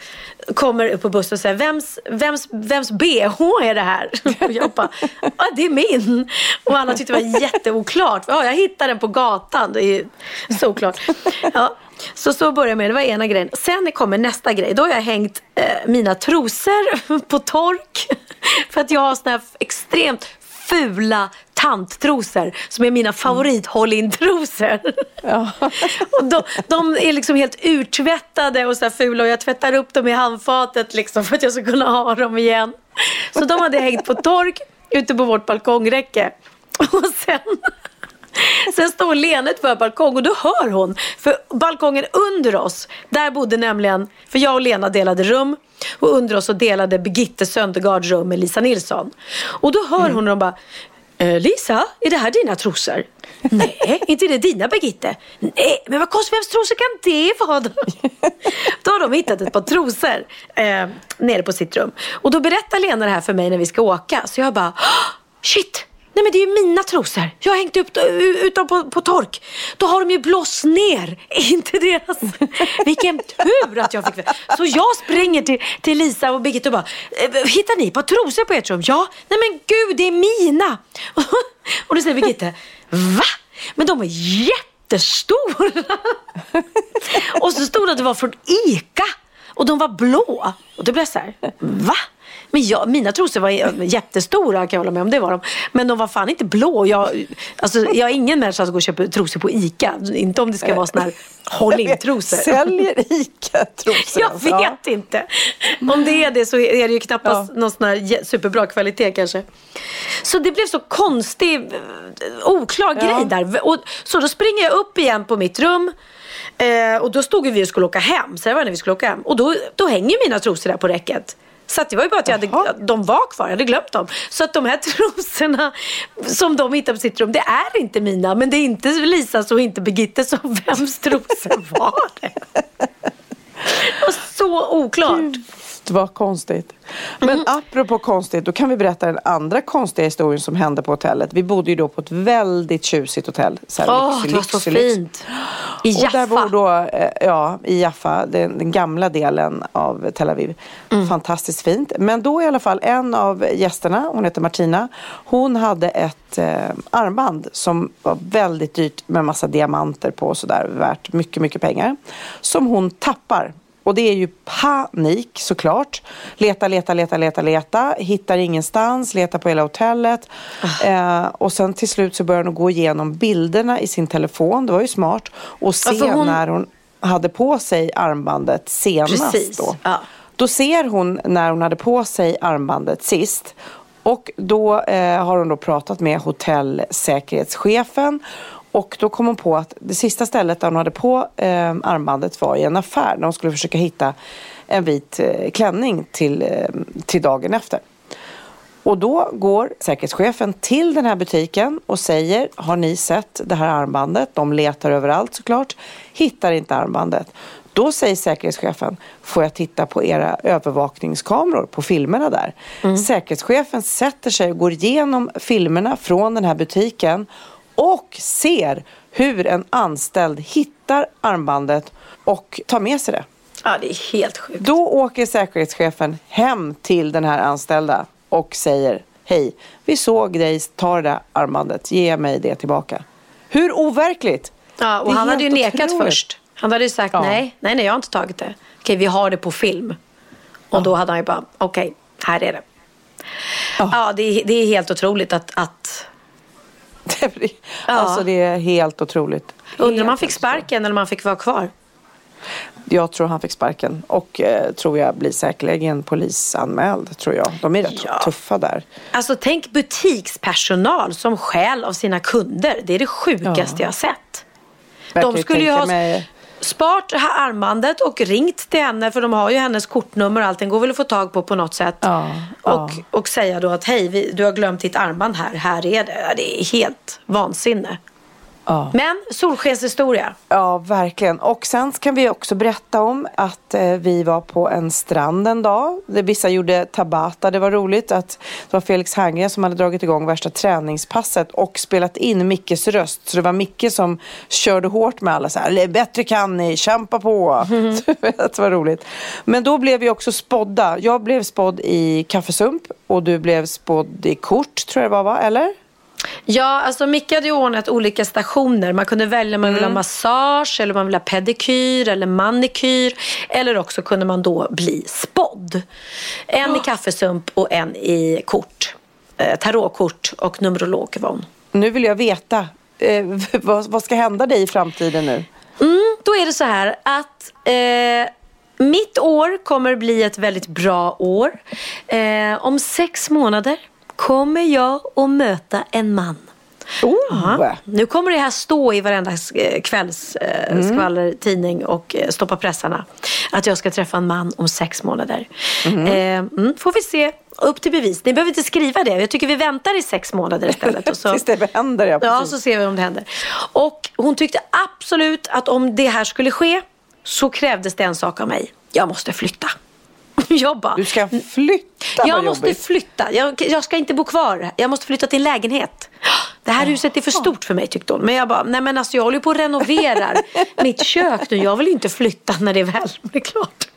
kommer upp på bussen och säger vems, vems, vems bh är det här? Och jag bara, ah, det är min. Och alla tyckte det var jätteoklart. Ja, jag hittade den på gatan. Det är ju såklart. Ja. Så så började jag med, det var ena grejen. Sen kommer nästa grej. Då har jag hängt eh, mina trosor på tork. För att jag har såna här extremt fula tanttrosor som är mina favorit håll in trosor och de, de är liksom helt urtvättade och så här fula och jag tvättar upp dem i handfatet liksom för att jag ska kunna ha dem igen. Så de hade jag hängt på tork ute på vårt balkongräcke. Och sen, sen står Lena på balkong och då hör hon. För balkongen under oss, där bodde nämligen, för jag och Lena delade rum. Och under oss så delade Birgitte Söndergaard rum med Lisa Nilsson. Och då hör hon och de bara Eh, Lisa, är det här dina trosor? Nej, inte det dina Birgitte? Nej, men vad konstigt, vems trosor kan det vara då? då har de hittat ett par trosor eh, nere på sitt rum. Och då berättar Lena det här för mig när vi ska åka. Så jag bara, shit! Nej men det är ju mina trosor. Jag har hängt upp dem på, på tork. Då har de ju blåst ner. Inte deras. Vilken tur att jag fick Så jag springer till, till Lisa och Birgitta och bara, eh, hittar ni ett par trosor på ert rum? Ja. Nej men gud, det är mina. Och då säger Birgitta, va? Men de är jättestora. Och så stod det att det var från ICA. Och de var blå. Och då blev jag så här, va? Men jag, mina trosor var jättestora kan jag hålla med om, det var de. Men de var fan inte blå. Jag, alltså, jag är ingen människa som går och köper trosor på ICA. Inte om det ska vara såna här håll in-trosor. Säljer ICA trosor? Jag vet inte. Om det är det så är det ju knappast Ja. någon sån här superbra kvalitet kanske. Så det blev så konstig, eh, oklar Ja. grej där. Och, så då springer jag upp igen på mitt rum. Eh, och då stod vi och skulle åka hem. Så det var när vi skulle åka hem. Och då, då hänger mina trosor där på räcket. Så det var ju bara att jag hade, de var kvar, jag hade glömt dem. Så att de här trosorna som de hittade på sitt rum, det är inte mina. Men det är inte Lisas och inte Birgittes. Så vems trosor var det? Det var så oklart. Var konstigt. Men Mm. apropå konstigt, då kan vi berätta den andra konstiga historien som hände på hotellet. Vi bodde ju då på ett väldigt tjusigt hotell. Åh, lyxig, det var så fint. I Och där bor Jaffa. då, eh, ja, i Jaffa, den, den gamla delen av Tel Aviv. Mm. Fantastiskt fint. Men då i alla fall, en av gästerna, hon heter Martina, hon hade ett eh, armband som var väldigt dyrt med massa diamanter på och sådär, värt mycket, mycket pengar. Som hon tappar. Och det är ju panik såklart. Leta, leta, leta, leta, leta. Hittar ingenstans, letar på hela hotellet. Eh, och sen till slut så börjar hon gå igenom bilderna i sin telefon. Det var ju smart. Och se för hon- när hon hade på sig armbandet senast. Precis, Då. ja. då ser hon när hon hade på sig armbandet sist. Och då eh, har hon då pratat med hotellsäkerhetschefen. Och då kom hon på att det sista stället där hon hade på eh, armbandet var i en affär. Där hon skulle försöka hitta en vit eh, klänning till, eh, till dagen efter. Och då går säkerhetschefen till den här butiken och säger Har ni sett det här armbandet? De letar överallt såklart. Hittar inte armbandet. Då säger säkerhetschefen Får jag titta på era övervakningskameror på filmerna där? Säkerhetschefen sätter sig och går igenom filmerna från den här butiken och ser hur en anställd hittar armbandet och tar med sig det. Ja, det är helt sjukt. Då åker säkerhetschefen hem till den här anställda och säger Hej, vi såg dig ta det där armbandet. Ge mig det tillbaka. Hur overkligt? Ja, och han hade ju nekat otroligt. först. Han hade ju sagt Ja. nej, nej, nej, jag har inte tagit det. Okej, vi har det på film. Och då hade han ju bara, okej, här är det. Ja, det, är, det är helt otroligt att, att Alltså det är helt otroligt. undrar om han fick sparken eller om han fick vara kvar. Jag tror han fick sparken och eh, tror jag blir säkerligen polisanmäld. Tror jag. De är rätt Ja. tuffa där. Alltså tänk butikspersonal som stjäl av sina kunder. Det är det sjukaste Ja. jag har sett. De skulle ju ha mig- sparat här armbandet och ringt till henne för de har ju hennes kortnummer och allting går väl att få tag på på något sätt. Ja, och, ja. och säga då att hej, vi, du har glömt ditt armband här, här är det. Det är helt vansinne. Ja. Men solskenshistoria. Ja, verkligen. Och sen kan vi också berätta om att eh, vi var på en strand en dag. Där vissa gjorde tabata. Det var roligt att det var Felix Hangren som hade dragit igång värsta träningspasset och spelat in Mickes röst. Så det var Micke som körde hårt med alla. Så här, Bättre kan ni, kämpa på. Vet, det var roligt. Men då blev vi också spådda. Jag blev spådd i kaffesump och du blev spådd i kort, tror jag det var, va? Eller? Ja, alltså Micke hade ju ordnat olika stationer. Man kunde välja om man ville ha massage, eller man ville ha pedikyr eller manikyr. Eller också kunde man då bli spådd. En i kaffesump och en i kort. Eh, tarotkort och numerolog var hon. Nu vill jag veta. Eh, vad, vad ska hända dig i framtiden nu? Mm, då är det så här att eh, mitt år kommer bli ett väldigt bra år. Eh, om sex månader kommer jag att möta en man. Oh. Nu kommer det här stå i varenda eh, kvälls eh, skvallertidning och eh, stoppa pressarna. Att jag ska träffa en man om sex månader. Eh, mm, får vi se. Upp till bevis. Ni behöver inte skriva det. Jag tycker vi väntar i sex månader istället. Och så, Tills det händer, ja. ja, så ser vi om det händer. Och hon tyckte absolut att om det här skulle ske så krävdes det en sak av mig. Jag måste flytta. Bara, Du ska flytta, jag måste jobbigt. flytta. Jag, jag ska inte bo kvar. Jag måste flytta till en lägenhet. Det här huset är för stort för mig tyckte hon. Men jag bara, nej men alltså jag håller på och renoverar mitt kök nu. Jag vill inte flytta när det väl blir klart.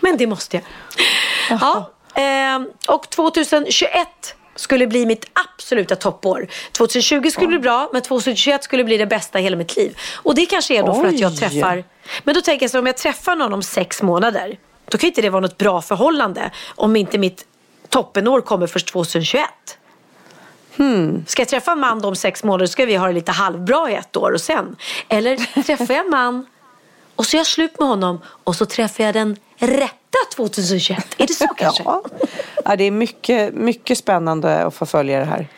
Men det måste jag. Ja, ehm, och 2021 skulle bli mitt absoluta toppår. 2020 skulle bli bra, men 2021 skulle bli det bästa i hela mitt liv. Och det kanske är då för att jag träffar... Men då tänker jag så om jag träffar någon om sex månader, då kan inte det vara något bra förhållande om inte mitt toppenår kommer först 2021. Ska jag träffa en man då om sex månader ska vi ha det lite halvbra i ett år och sen. Eller träffar jag en man och så är jag slut med honom och så träffar jag den rätta 2021. Är det så kanske? Ja. ja, det är mycket, mycket spännande att få följa det här.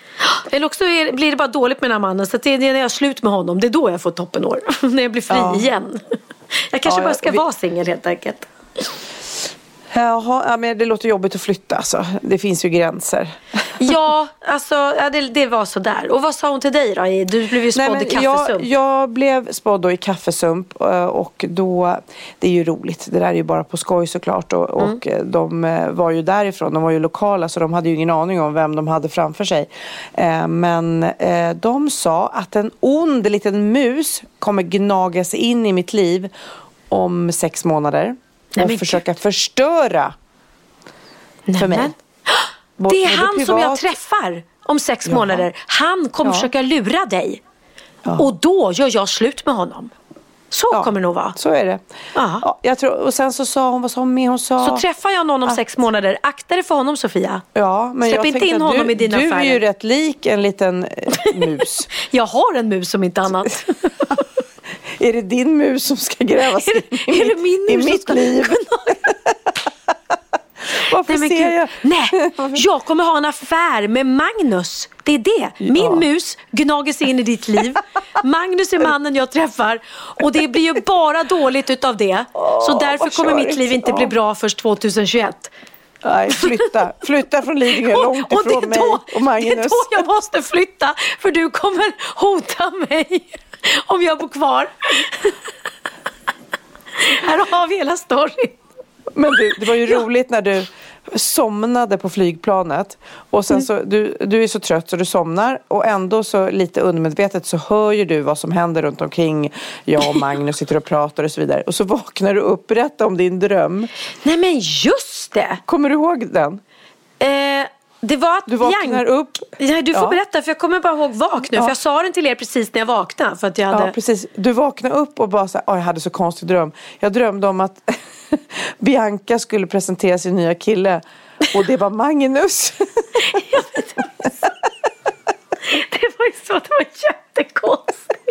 Eller också är, blir det bara dåligt med den här mannen så det är när jag är slut med honom. Det är då jag får toppenår. när jag blir fri Ja. igen. Jag kanske Ja, bara ska vi- vara singel helt enkelt. Jaha, ja, men det låter jobbigt att flytta alltså. Det finns ju gränser. Ja, alltså ja, det, det var så där. Och vad sa hon till dig då? Du blev ju spådd i kaffesump. Jag, jag blev spådd i kaffesump eh, och då, det är ju roligt. Det där är ju bara på skoj såklart. Och, mm. och eh, de eh, var ju därifrån, de var ju lokala så de hade ju ingen aning om vem de hade framför sig. Men de sa att en ond liten mus kommer gnaga sig in i mitt liv om sex månader och Nej, försöka förstöra Nej, för mig. Men. Det är han privat... som jag träffar om sex Jaha. månader. Han kommer ja. försöka lura dig. Ja. Och då gör jag slut med honom. Så ja, kommer det nog vara. Så är det. Ja, jag tror, och sen så sa hon, vad sa hon mer? Hon sa... Så träffar jag någon om att... sex månader, akta dig för honom Sofia. Ja, men Släpp inte in honom du, i dina affärer. Du är ju rätt lik en liten eh, mus. jag har en mus som inte annat. är det din mus som ska grävas in i, är det min mus i mitt liv? Varför Nej, ser jag? Nej, jag kommer ha en affär med Magnus. Det är det. Min ja. mus gnager sig in i ditt liv. Magnus är mannen jag träffar. Och det blir ju bara dåligt utav det. Oh, så därför kommer mitt liv inte bli bra först 2021. Nej, flytta. Flytta från Lidingö, långt ifrån och mig och Magnus. Det är då jag måste flytta, för du kommer hota mig om jag bor kvar. Här har vi hela storyn. Men du, det var ju roligt när du somnade på flygplanet och sen mm. så, du, du är så trött så du somnar och ändå så lite undermedvetet så hör ju du vad som händer runt omkring. Jag och Magnus sitter och pratar och så vidare och så vaknar du upp, berätta om din dröm. Nej men just det! Kommer du ihåg den? Eh... Det var att du vaknar upp. Nej, du får ja. berätta för jag kommer bara ihåg vak nu. Ja. För jag sa den till er precis när jag vaknade. För att jag hade... Ja, precis. Du vaknade upp och bara så här, jag hade så konstig dröm. Jag drömde om att Bianca skulle presentera sin nya kille och det var Magnus. det var ju så, det var jättekonstigt.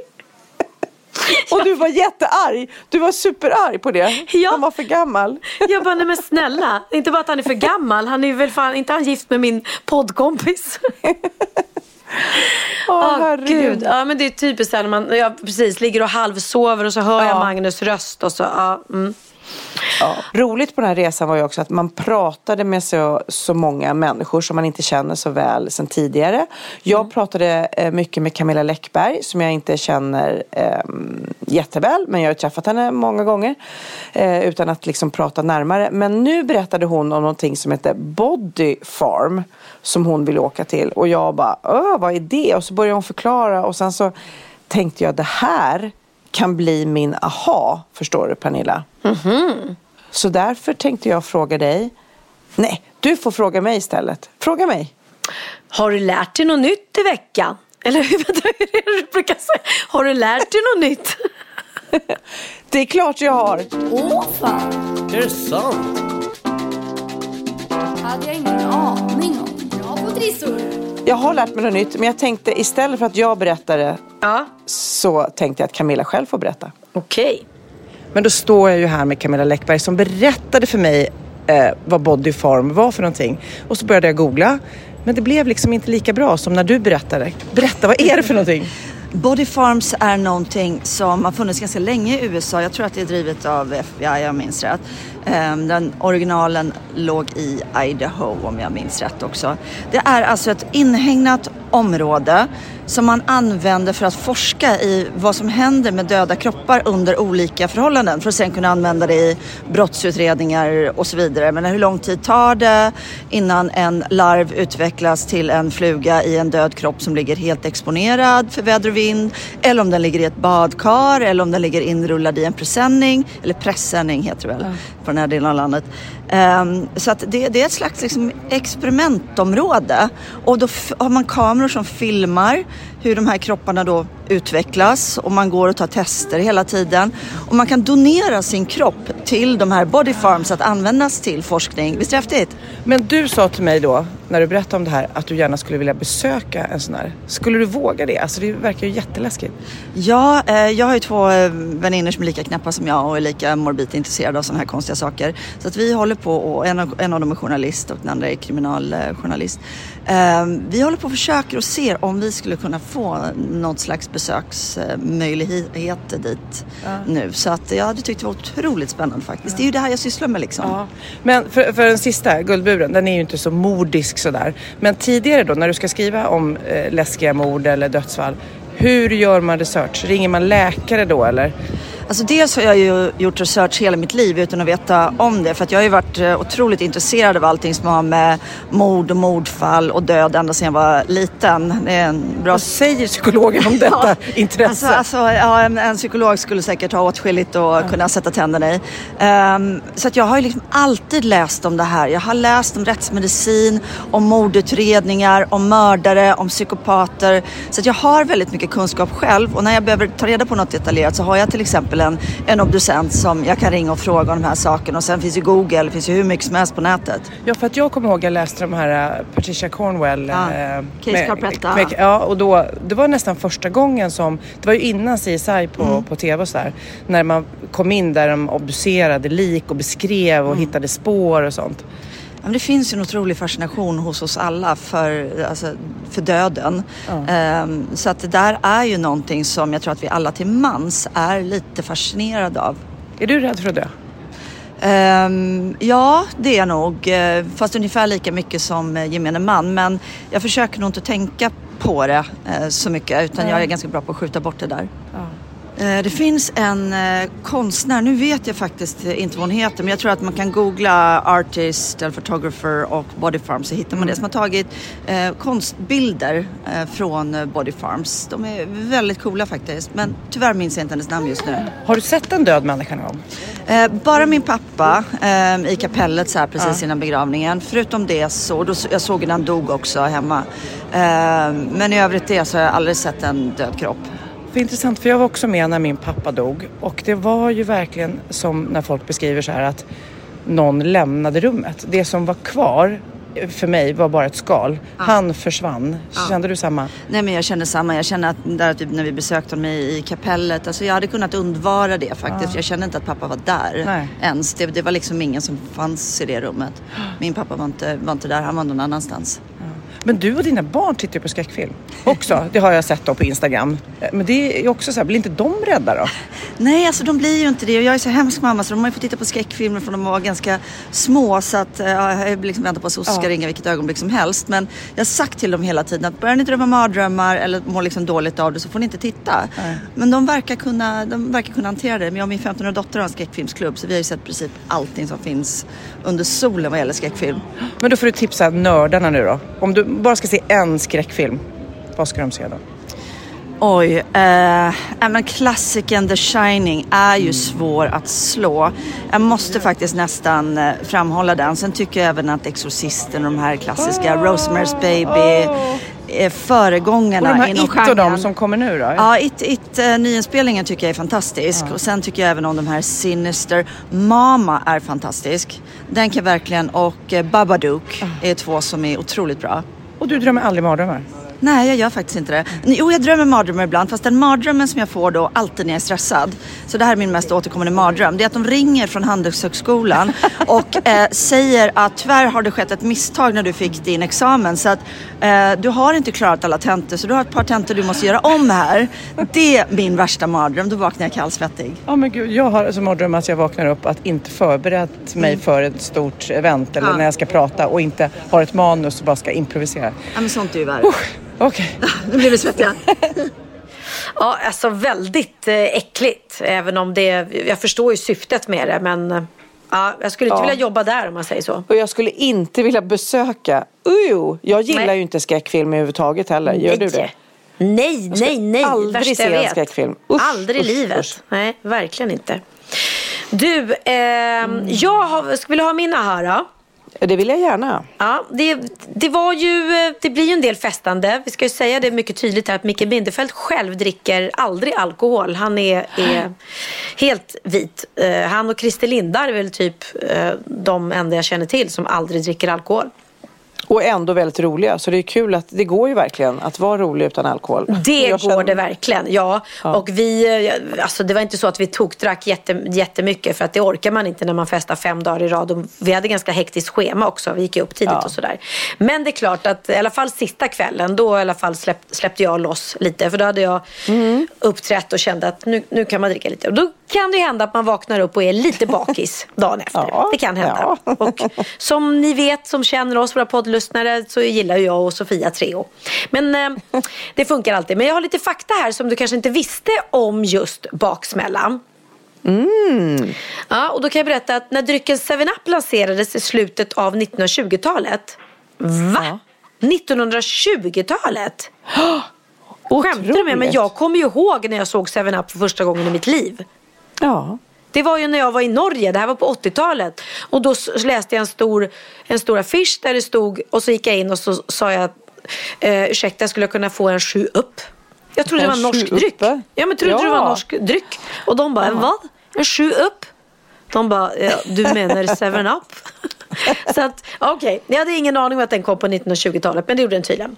Och du var jättearg. Du var superarg på det. Ja. Han var för gammal. Jag bara, nej men snälla. Inte bara att han är för gammal. Han är väl fan, inte han gift med min poddkompis. Åh, oh, gud. Ja, men det är typiskt när man ja, precis, ligger och halvsover och så hör ja. jag Magnus röst och så. Ja, mm. Ja. Roligt på den här resan var ju också att man pratade med så, så många människor som man inte känner så väl sedan tidigare. Jag mm. pratade eh, mycket med Camilla Läckberg som jag inte känner eh, jätteväl men jag har träffat henne många gånger eh, utan att liksom prata närmare. Men nu berättade hon om någonting som heter Body Farm som hon vill åka till och jag bara, vad är det? Och så började hon förklara och sen så tänkte jag det här kan bli min aha, förstår du Pernilla? Mm -hmm. Så därför tänkte jag fråga dig. Nej, du får fråga mig istället. Fråga mig. Har du lärt dig något nytt i veckan? Eller hur du brukar säga? Har du lärt dig något nytt? det är klart jag har. Åh fan. Är det sant? hade jag ingen aning om. Bra på trissor. Jag har lärt mig något nytt, men jag tänkte istället för att jag berättar det ja. så tänkte jag att Camilla själv får berätta. Okej. Okay. Men då står jag ju här med Camilla Läckberg som berättade för mig eh, vad Body Farm var för någonting. Och så började jag googla. Men det blev liksom inte lika bra som när du berättade. Berätta, vad är det för någonting? Body Farms är någonting som har funnits ganska länge i USA. Jag tror att det är drivet av FBI, jag minns rätt. Ehm, den originalen låg i Idaho om jag minns rätt också. Det är alltså ett inhägnat område som man använder för att forska i vad som händer med döda kroppar under olika förhållanden för att sen kunna använda det i brottsutredningar och så vidare. Men hur lång tid tar det innan en larv utvecklas till en fluga i en död kropp som ligger helt exponerad för väder och vind eller om den ligger i ett badkar eller om den ligger inrullad i en presenning eller pressändning heter det väl mm. på den här delen av landet. Um, så att det, det, är ett slags liksom experimentområde och då har man kameror som filmar hur de här kropparna då utvecklas och man går och tar tester hela tiden. Och man kan donera sin kropp till de här body farms att användas till forskning. Visst är det häftigt? Men du sa till mig då, när du berättade om det här, att du gärna skulle vilja besöka en sån här. Skulle du våga det? Alltså det verkar ju jätteläskigt. Ja, eh, jag har ju två eh, väninnor som är lika knäppa som jag och är lika morbid intresserade av sådana här konstiga saker. Så att vi håller på, och en av, en av dem är journalist och den andra är kriminaljournalist. Eh, vi håller på och försöker och ser om vi skulle kunna få något slags besöksmöjligheter dit nu. Så att jag hade tyckt det var otroligt spännande faktiskt. Det är ju det här jag sysslar med liksom. Ja. Men för, för den sista, Guldburen, den är ju inte så mordisk sådär. Men tidigare då, när du ska skriva om eh, läskiga mord eller dödsfall, hur gör man research? Ringer man läkare då eller? Alltså dels har jag ju gjort research hela mitt liv utan att veta om det. För att jag har ju varit eh, otroligt intresserad av allting som har med mord och mordfall och död ända sedan jag var liten. Det är en bra... Vad säger psykologen om detta intresse? Alltså, alltså, ja, en, en psykolog skulle säkert ha åtskilligt att kunna sätta tänderna i. Ehm, så att jag har ju liksom alltid läst om det här. Jag har läst om rättsmedicin, om mordutredningar, om mördare, om psykopater. Så att jag har väldigt mycket kunskap själv och när jag behöver ta reda på något detaljerat så har jag till exempel en, en obducent som jag kan ringa och fråga om de här sakerna. Och sen finns ju Google, det finns ju hur mycket som helst på nätet. Ja, för att jag kommer ihåg jag läste de här uh, Patricia Cornwell. Ja, eh, Case med- Carpetta. med- Ja, och då, det var nästan första gången som, det var ju innan CSI på, på tv och sådär, när man kom in där de obducerade lik och beskrev och hittade spår och sånt. Ja, men det finns ju en otrolig fascination hos oss alla för, alltså, för döden. Ehm, så att det där är ju någonting som jag tror att vi alla till mans är lite fascinerade av. Är du rädd för att dö? Ehm, ja, det är jag nog. eh, Fast ungefär lika mycket som eh, gemene man. Men jag försöker nog inte tänka på det eh, så mycket. Utan jag är ganska bra på att skjuta bort det där. Eh, Det finns en eh, konstnär, nu vet jag faktiskt inte vad hon heter, men jag tror att man kan googla artist, eller photographer och body farm så hittar man det. Som har tagit eh, konstbilder eh, från eh, body farms. De är väldigt coola faktiskt, men tyvärr minns jag inte hennes namn just nu. Har du sett en död människa någon gång? Eh, bara min pappa eh, i kapellet så här precis innan begravningen. Förutom det så, då, jag såg när han dog också hemma. Eh, men i övrigt det så har jag aldrig sett en död kropp. För intressant, för jag var också med när min pappa dog och det var ju verkligen som när folk beskriver så här att någon lämnade rummet. Det som var kvar för mig var bara ett skal. Han försvann. Kände du samma? Nej men jag känner samma. Jag känner att där typ när vi besökte honom i, i kapellet. Alltså jag hade kunnat undvara det faktiskt. Jag kände inte att pappa var där Nej. ens. Det, det var liksom ingen som fanns i det rummet. Min pappa var inte, var inte där. Han var någon annanstans. Men du och dina barn tittar ju på skräckfilm också. Det har jag sett då på Instagram. Men det är också så här, blir inte de rädda då? Nej, alltså de blir ju inte det. Och jag är så hemsk mamma så de har ju fått titta på skräckfilmer från de var ganska små. Så att, eh, ja, jag liksom väntar på att SOS ska ringa vilket ögonblick som helst. Men jag har sagt till dem hela tiden att börjar ni drömma mardrömmar eller mår liksom dåligt av det så får ni inte titta. Men de verkar, kunna, de verkar kunna hantera det. Men jag och min 15-åriga dotter har en skräckfilmsklubb så vi har ju sett i princip allting som finns under solen vad gäller skräckfilm. Men då får du tipsa nördarna nu då. Om du bara ska se en skräckfilm, vad ska de se då? Oj, eh, ja, men klassikern The Shining är ju svår att slå. Jag måste faktiskt nästan eh, framhålla den. Sen tycker jag även att Exorcisten och de här klassiska Rosemary's Baby är Och föregångarna de här inom It och de som kommer nu då? Ja, It, It uh, nyinspelningen tycker jag är fantastisk. Och sen tycker jag även om de här Sinister. Mama är fantastisk. Den kan verkligen, och uh, Babadook är två som är otroligt bra. Och du drömmer aldrig mardrömmar? Nej, jag gör faktiskt inte det. Jo, jag drömmer mardrömmar ibland. Fast den mardrömmen som jag får då alltid när jag är stressad. Så det här är min mest återkommande mardröm. Det är att de ringer från Handelshögskolan och eh, säger att tyvärr har det skett ett misstag när du fick din examen. Så att eh, du har inte klarat alla tentor. Så du har ett par tentor du måste göra om här. Det är min värsta mardröm. Då vaknar jag kallsvettig. Ja men gud, jag har som mardröm att jag vaknar upp att inte förberett mig för ett stort event eller Mm. Ja. när jag ska prata och inte har ett manus och bara ska improvisera. Ja, men sånt är ju värre. Okej. Nu blir vi svettiga. Ja, alltså väldigt eh, äckligt. Även om det, jag förstår ju syftet med det. Men eh, ja, jag skulle inte Ja. vilja jobba där om man säger så. Och jag skulle inte vilja besöka, ujo, jag gillar Nej. ju inte skräckfilm överhuvudtaget heller. Gör du det? Nej, nej, nej. aldrig Värsta se en skräckfilm. Usch, aldrig i livet. usch. Nej, verkligen inte. Du, ehm, jag har, skulle vilja ha min aha då. Det vill jag gärna. Ja, det, det var ju, det blir ju en del festande. Vi ska ju säga det mycket tydligt här att Micke Bindefeld själv dricker aldrig alkohol. Han är, är helt vit. Eh, han och Christer Lindar är väl typ eh, de enda jag känner till som aldrig dricker alkohol. Och ändå väldigt roliga. Så det är kul att det går ju verkligen att vara rolig utan alkohol. Det går känner- det verkligen, ja. Och vi, eh, alltså det var inte så att vi tokdrack jätte, jättemycket för att det orkar man inte när man festar fem dagar i rad. Och vi hade ganska hektiskt schema också, vi gick upp tidigt Ja. och sådär. Men det är klart att i alla fall sista kvällen, då i alla fall släpp, släppte jag loss lite. För då hade jag Mm. uppträtt och kände att nu, nu kan man dricka lite. Och då kan det ju hända att man vaknar upp och är lite bakis dagen efter. Ja, det kan hända. ja. Och som ni vet, som känner oss, våra poddlyssnare, så gillar ju jag och Sofia Treo. Men eh, det funkar alltid. Men jag har lite fakta här som du kanske inte visste om just baksmällan. Ja, och då kan jag berätta att när drycken 7-Up lanserades i slutet av 1920-talet. Va? 1920-talet? Skämtar du med mig? Men jag kommer ju ihåg när jag såg 7-Up för första gången i mitt liv. Ja. Det var ju när jag var i Norge, det här var på 80-talet. Och då läste jag en stor, en stor affisch där det stod, och så gick jag in och så sa jag, eh, ursäkta skulle jag kunna få en sju upp? Jag trodde En det var norsk dryck. uppe? Ja men trodde det var Ja. norsk dryck. Och de bara, en vad? En sju upp? De bara, ja, du menar 7-Up? Så att, okej, jag hade ingen aning om att den kom på 1920-talet, men det gjorde den tydligen.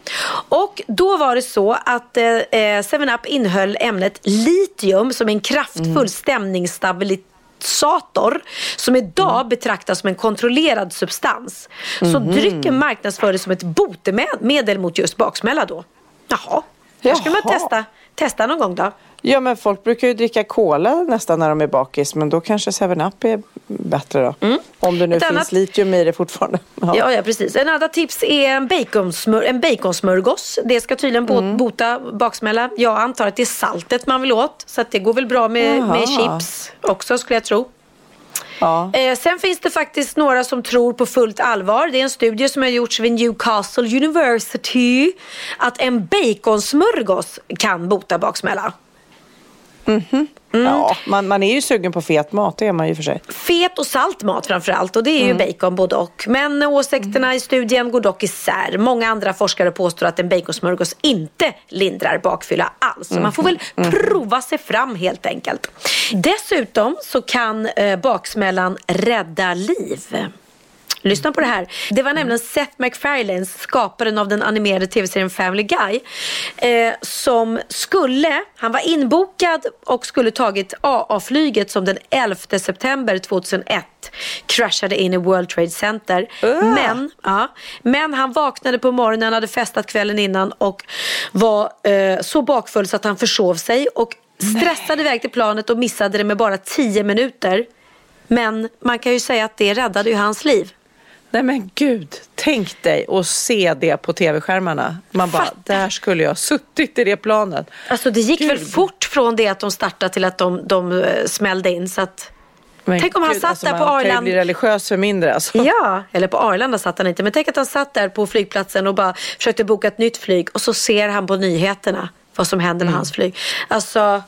Och då var det så att eh, 7-Up innöll ämnet litium som en kraftfull stämningsstabilisator som idag betraktas som en kontrollerad substans. Så drycken marknadsfördes som ett botemedel mot just baksmälla då. Jaha, här skulle man testa, testa någon gång då. ja, men folk brukar ju dricka cola nästan när de är bakis. Men då kanske 7-Up är bättre då. Om det nu Mm. Ett finns annat- litium i det fortfarande. Ja, ja precis. En annan tips är en, baconsmör, en baconsmörgås. Det ska tydligen bo- bota baksmälla. Jag antar att det är saltet man vill åt. Så det går väl bra med, med chips också skulle jag tro. Ja. Eh, sen finns det faktiskt några som tror på fullt allvar. Det är en studie som har gjorts vid Newcastle University. Att en baconsmörgås kan bota baksmälla. Mm. Ja, man, man är ju sugen på fet mat, det är man ju för sig. Fet och salt mat framförallt och det är ju Mm. bacon både och. Men åsikterna i studien går dock isär. Många andra forskare påstår att en baconsmörgås inte lindrar bakfylla alls. Så man får väl Mm. prova sig fram helt enkelt. Dessutom så kan eh, baksmällan rädda liv. Lyssna på det här. Det var nämligen Seth MacFarlane, skaparen av den animerade tv-serien Family Guy, eh, som skulle, han var inbokad och skulle tagit AA-flyget som den 11 september 2001 kraschade in i World Trade Center. Men, ja, men han vaknade på morgonen, hade festat kvällen innan och var eh, så bakfull så att han försov sig och stressade iväg till planet och missade det med bara 10 minuter. Men man kan ju säga att det räddade ju hans liv. Nej men gud, tänk dig att se det på tv-skärmarna. Man bara, Fatta. där skulle jag ha suttit i det planet. Alltså det gick väl Gud. fort från det att de startade till att de, de eh, smällde in. Så att, Men Tänk om han satt där man på kan ju Arlanda. bli religiös för mindre alltså. ja, eller på Arlanda satt han inte. Men tänk att han satt där på flygplatsen och bara försökte boka ett nytt flyg. Och så ser han på nyheterna vad som händer med hans flyg. Alltså,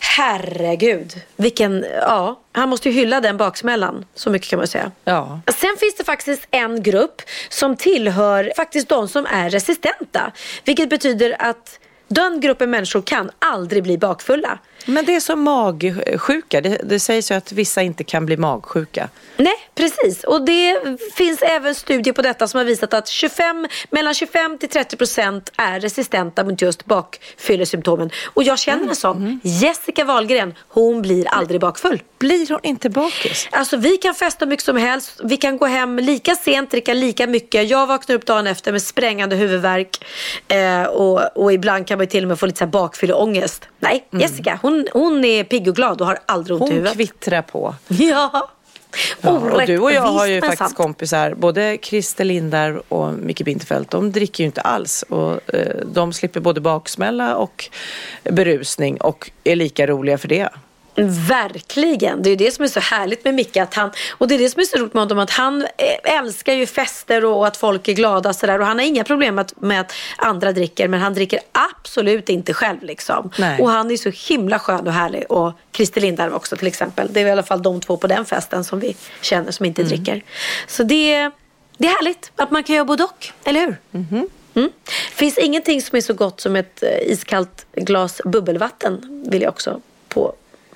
herregud. Vilken, ja. Han måste ju hylla den baksmällan. Så mycket kan man säga. Ja. Sen finns det faktiskt en grupp som tillhör faktiskt de som är resistenta. Vilket betyder att den gruppen människor kan aldrig bli bakfulla. Men det är som magsjuka. Det, det sägs ju att vissa inte kan bli magsjuka. Nej, precis. Och det finns även studier på detta som har visat att 25, mellan 25 till 30 procent är resistenta mot just bakfyllesymptomen. Och jag känner en sån. Jessica Wahlgren, hon blir aldrig bakfull. Blir hon inte bakis? Alltså vi kan festa hur mycket som helst. Vi kan gå hem lika sent, dricka lika mycket. Jag vaknar upp dagen efter med sprängande huvudvärk. Eh, och, och ibland kan man till och med få lite bakfylleångest. Nej, Jessica hon, hon är pigg och glad och har aldrig ont i Hon huvudet. kvittrar på. Ja. Ja, och du och jag har ju faktiskt kompisar, både Christer Lindar och Micke Bintefeld, de dricker ju inte alls. Och, eh, de slipper både baksmälla och berusning och är lika roliga för det. Verkligen. Det är det som är så härligt med Micke. Att han, och det är det som är så roligt med honom. Att han eh, älskar ju fester och att folk är glada. Så där. Och han har inga problem med att, med att andra dricker. Men han dricker absolut inte själv. Liksom. Nej. Och han är så himla skön och härlig. Och Christer Lindarw också till exempel. Det är i alla fall de två på den festen som vi känner som inte dricker. Så det, det är härligt att man kan göra både och. Eller hur? Mm. finns ingenting som är så gott som ett eh, iskallt glas bubbelvatten. Vill jag också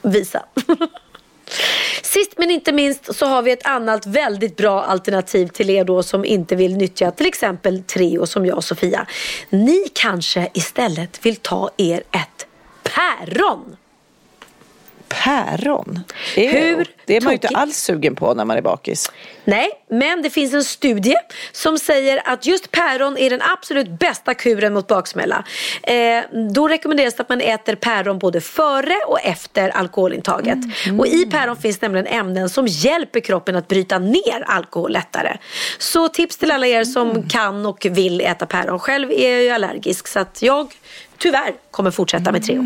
Visa. Sist men inte minst så har vi ett annat väldigt bra alternativ till er då som inte vill nyttja till exempel Treo som jag och Sofia. Ni kanske istället vill ta er ett päron. Päron? Hur Det är man ju inte alls sugen på när man är bakis. Nej, men det finns en studie som säger att just päron är den absolut bästa kuren mot baksmälla. Eh, då rekommenderas det att man äter päron både före och efter alkoholintaget. Och i päron finns nämligen ämnen som hjälper kroppen att bryta ner alkohol lättare. Så tips till alla er som kan och vill äta päron. Själv är jag ju allergisk så att jag tyvärr kommer fortsätta med Treo.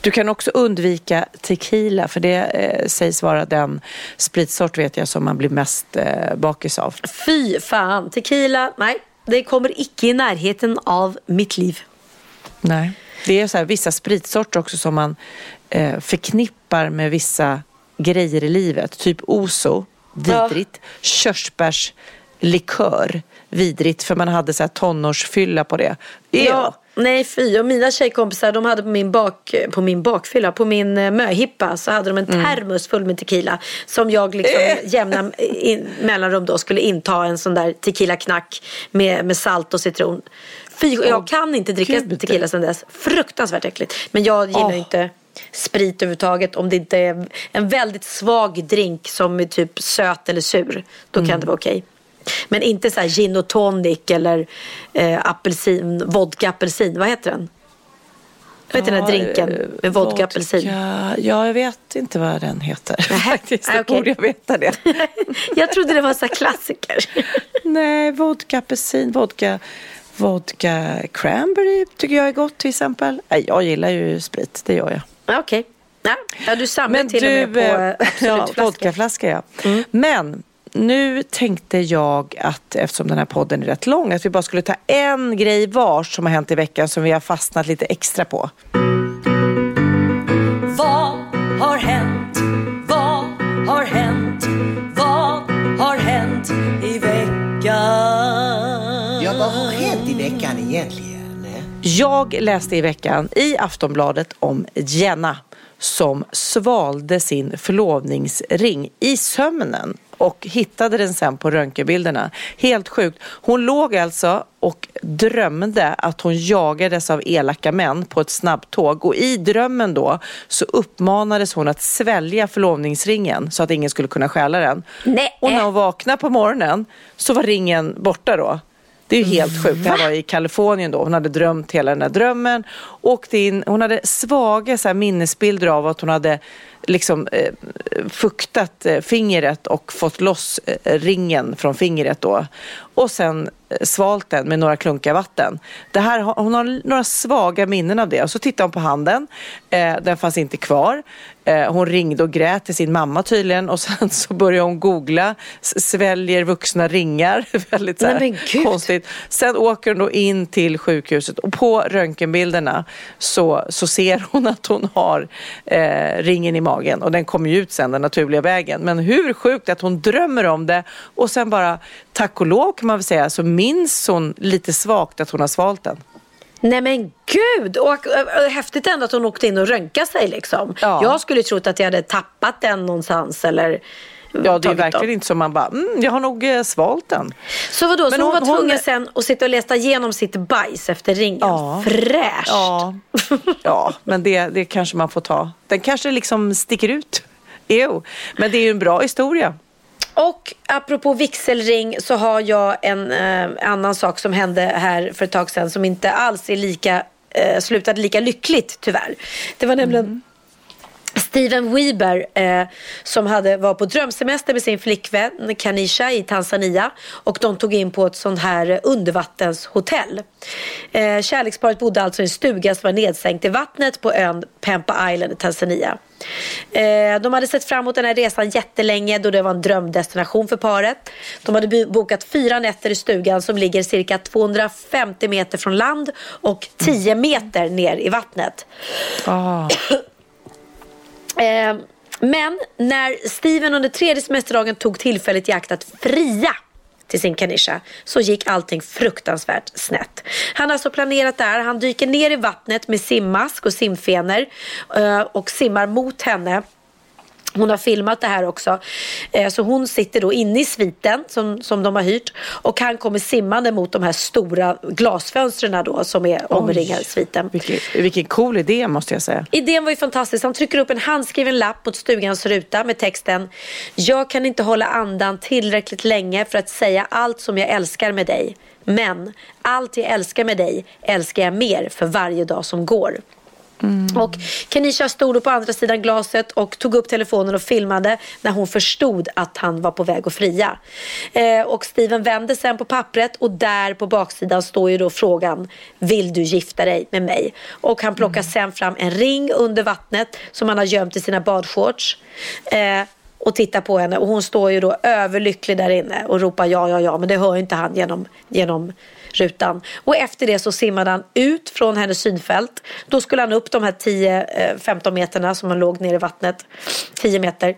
Du kan också undvika tequila för det eh, sägs vara den spritsort vet jag som man blir mest eh, bakis av. Fy fan, tequila, nej. Det kommer icke i närheten av mitt liv. Nej. Det är så här, vissa spritsorter också som man eh, förknippar med vissa grejer i livet. Typ Oso, vidrigt. Körsbärslikör, vidrigt. För man hade så här tonårsfylla på det. Ja, nej fy. Och mina tjejkompisar de hade på min, bak, på min bakfylla, på min eh, möhippa så hade de en termos full med tequila. Som jag liksom med jämna in, mellanrum då skulle inta en sån där tequila-knack med, med salt och citron. Fy, jag kan inte dricka gud. tequila sedan dess. Fruktansvärt äckligt. Men jag gillar Åh. inte sprit överhuvudtaget om det inte är en väldigt svag drink som är typ söt eller sur. Då kan det vara okej. Men inte så här gin och tonic eller eh, apelsin, vodka apelsin. Vad heter den? Vad heter den här drinken eh, med vodka apelsin? vodka- Ja, jag vet inte vad den heter. Faktiskt, Nej, det okej. borde jag veta det. Jag trodde det var så klassiker. Nej, vodka apelsin, vodka, vodka cranberry tycker jag är gott till exempel. Nej, jag gillar ju sprit, det gör jag. Ja, Okej. Ja, ja, du samlar Men till och med på eh, eh, ja, vodkaflaska ja. Mm. Men nu tänkte jag att eftersom den här podden är rätt lång att vi bara skulle ta en grej var som har hänt i veckan som vi har fastnat lite extra på. Vad har hänt? Vad har hänt? Vad har hänt i veckan? Ja, vad har hänt i veckan egentligen? Jag läste i veckan i Aftonbladet om Jenna som svalde sin förlovningsring i sömnen och hittade den sen på röntgenbilderna. Helt sjukt. Hon låg alltså och drömde att hon jagades av elaka män på ett snabbtåg och i drömmen då så uppmanades hon att svälja förlovningsringen så att ingen skulle kunna stjäla den. Nej. Och när hon vaknade på morgonen så var ringen borta då. Det är ju helt sjukt. Det här var i Kalifornien då. Hon hade drömt hela den här drömmen. Åkte in. Hon hade svaga så minnesbilder av att hon hade liksom eh, fuktat eh, fingret och fått loss eh, ringen från fingret då. Och sen eh, svalt den med några klunkar vatten. Det här, hon har några svaga minnen av det. Och så tittade hon på handen. Eh, den fanns inte kvar. Eh, hon ringde och grät till sin mamma tydligen. Och sen så började hon googla. Sväljer vuxna ringar. Väldigt så här, konstigt. Sen åker hon då in till sjukhuset och på röntgenbilderna så, så ser hon att hon har eh, ringen i magen och den kommer ju ut sen den naturliga vägen. Men hur sjukt att hon drömmer om det och sen bara tack och lov kan man väl säga så minns hon lite svagt att hon har svalt den. Nej men gud! Och, och, och, häftigt ändå att hon åkte in och röntgade sig liksom. Ja. Jag skulle trott att jag hade tappat den någonstans eller Ja, det är verkligen dem. inte som man bara, mm, jag har nog eh, svalt den. Så vadå, Men så hon, hon- var tvungen hon- sen att sitta och läsa igenom sitt bajs efter ringen? Ja. Fräscht! Ja, ja men det, det kanske man får ta. Den kanske liksom sticker ut. Jo, men det är ju en bra historia. Och apropå vigselring så har jag en eh, annan sak som hände här för ett tag sedan som inte alls är lika, eh, slutade lika lyckligt tyvärr. Det var nämligen Steven Weber eh, som hade, var på drömsemester med sin flickvän Kanisha i Tanzania och de tog in på ett sånt här undervattenshotell. Eh, kärleksparet bodde alltså i en stuga som var nedsänkt i vattnet på ön Pempa Island i Tanzania. Eh, de hade sett fram emot den här resan jättelänge då det var en drömdestination för paret. De hade bokat fyra nätter i stugan som ligger cirka 250 meter från land och 10 meter ner i vattnet. Oh. Eh, men när Steven under tredje semesterdagen tog tillfället i akt att fria till sin kanisha så gick allting fruktansvärt snett. Han har alltså planerat det här. Han dyker ner i vattnet med simmask och simfenor eh, och simmar mot henne hon har filmat det här också. Eh, så hon sitter då inne i sviten som, som de har hyrt. Och han kommer simmande mot de här stora glasfönstren då som är omringar sviten. Vilken, vilken cool idé måste jag säga. Idén var ju fantastisk. Han trycker upp en handskriven lapp mot stugans ruta med texten Jag kan inte hålla andan tillräckligt länge för att säga allt som jag älskar med dig. Men allt jag älskar med dig älskar jag mer för varje dag som går. Och Kenisha stod på andra sidan glaset och tog upp telefonen och filmade när hon förstod att han var på väg att fria. Eh, och Steven vände sen på pappret och där på baksidan står ju då frågan Vill du gifta dig med mig? Och han plockar sen fram en ring under vattnet som han har gömt i sina badshorts. Eh, och tittar på henne och hon står ju då överlycklig där inne och ropar ja, ja, ja men det hör ju inte han genom, genom rutan. Och efter det så simmade han ut från hennes synfält. Då skulle han upp de här 10-15 meterna som han låg nere i vattnet. 10 meter.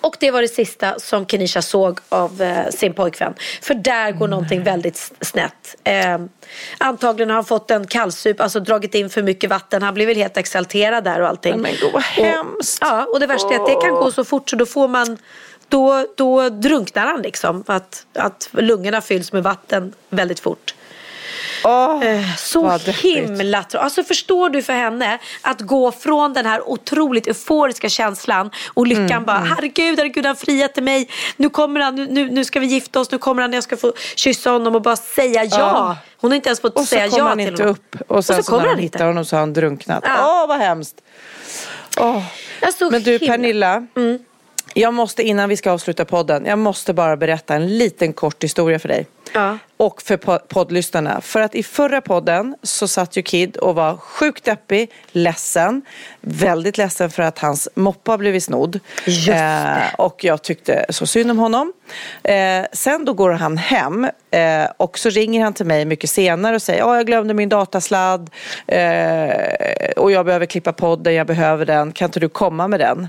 Och det var det sista som Kenisha såg av eh, sin pojkvän. För där går någonting väldigt snett. Eh, antagligen har han fått en kallsup, alltså dragit in för mycket vatten. Han blev väl helt exalterad där och allting. Men gud vad hemskt. Och, ja, och det värsta är att det kan gå så fort så då får man då, då drunknar han liksom. Att, att lungorna fylls med vatten väldigt fort. Eh, Så himla tråkigt. Alltså förstår du för henne att gå från den här otroligt euforiska känslan och lyckan Mm, bara herregud, herregud han friat till mig. Nu kommer han, nu, nu, ska vi gifta oss, nu kommer han, jag ska få kyssa honom och bara säga ja. Ja. Hon har inte ens fått Och så säga kommer ja han till inte honom. upp. Och sen så så, kommer när han hittar honom så har han drunknat. Åh, Ja. vad hemskt. Alltså, Men du himla- Pernilla. Jag måste innan vi ska avsluta podden. Jag måste bara berätta en liten kort historia för dig. Ja. Och för po- poddlyssnarna. För att i förra podden så satt ju Kid och var sjukt deppig, ledsen. Väldigt ledsen för att hans moppa har blivit snodd. Det. och jag tyckte så synd om honom. Eh, sen då går han hem eh, och så ringer han till mig mycket senare och säger ja jag glömde min datasladd eh, och jag behöver klippa podden, jag behöver den, kan inte du komma med den?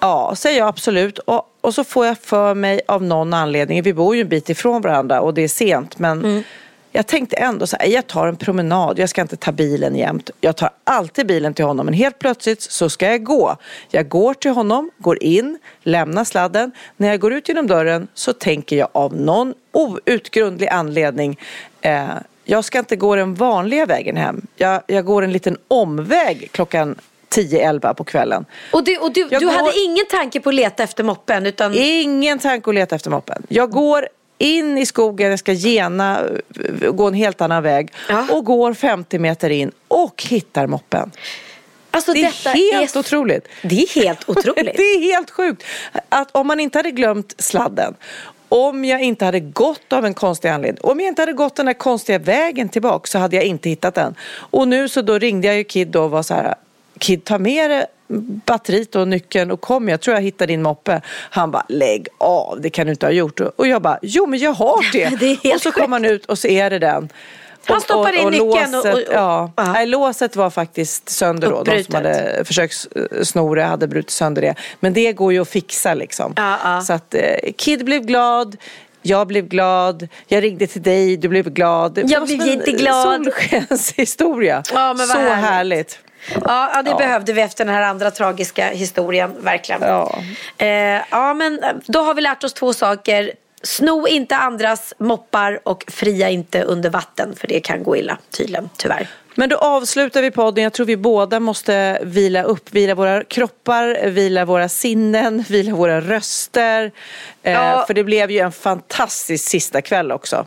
Ja, säger jag absolut. Och, och så får jag för mig av någon anledning, vi bor ju en bit ifrån varandra och det är sent, men jag tänkte ändå så här, jag tar en promenad, jag ska inte ta bilen jämt. Jag tar alltid bilen till honom, men helt plötsligt så ska jag gå. Jag går till honom, går in, lämnar sladden. När jag går ut genom dörren så tänker jag av någon outgrundlig anledning eh, jag ska inte gå den vanliga vägen hem. Jag, jag går en liten omväg klockan 10-11 på kvällen. Och du, och du, du går- hade ingen tanke på att leta efter moppen utan Ingen tanke att leta efter moppen. Jag går in i skogen, jag ska gena, eh, gå en helt annan väg Ja. och går 50 meter in och hittar moppen. alltså, Det är helt är, otroligt. Det är helt otroligt. Det är helt sjukt. Att om man inte hade glömt sladden, om jag inte hade gått av en konstig anledning, om jag inte hade gått den där konstiga vägen tillbaka så hade jag inte hittat den. Och nu så då ringde jag ju Kid då och var så här, Kid ta med dig batteriet och nyckeln och kom, jag tror jag hittar din moppe. Han bara, lägg av, det kan du inte ha gjort. Och jag bara, jo men jag har det. Det och så kom han ut och så är det den. Han Och- stoppar in nyckeln och- låset, och- och- ja. ja. Nej, låset var faktiskt sönder då. De som hade försökt sno det hade brutit sönder det. Men det går ju att fixa liksom. Ja, ja. Så att eh, Kid blev glad. Jag blev glad, jag ringde till dig, du blev glad. Jag blev jätteglad. Solskenshistoria. Ja, Så härligt. härligt. Ja, det Ja. behövde vi efter den här andra tragiska historien, verkligen. Ja. Eh, ja, men eh, då har vi lärt oss två saker. Sno inte andras moppar och fria inte under vatten, för det kan gå illa tydligen, tyvärr. Men då avslutar vi podden. Jag tror vi båda måste vila upp. Vila våra kroppar, vila våra sinnen, vila våra röster. Eh, Ja. För det blev ju en fantastisk sista kväll också.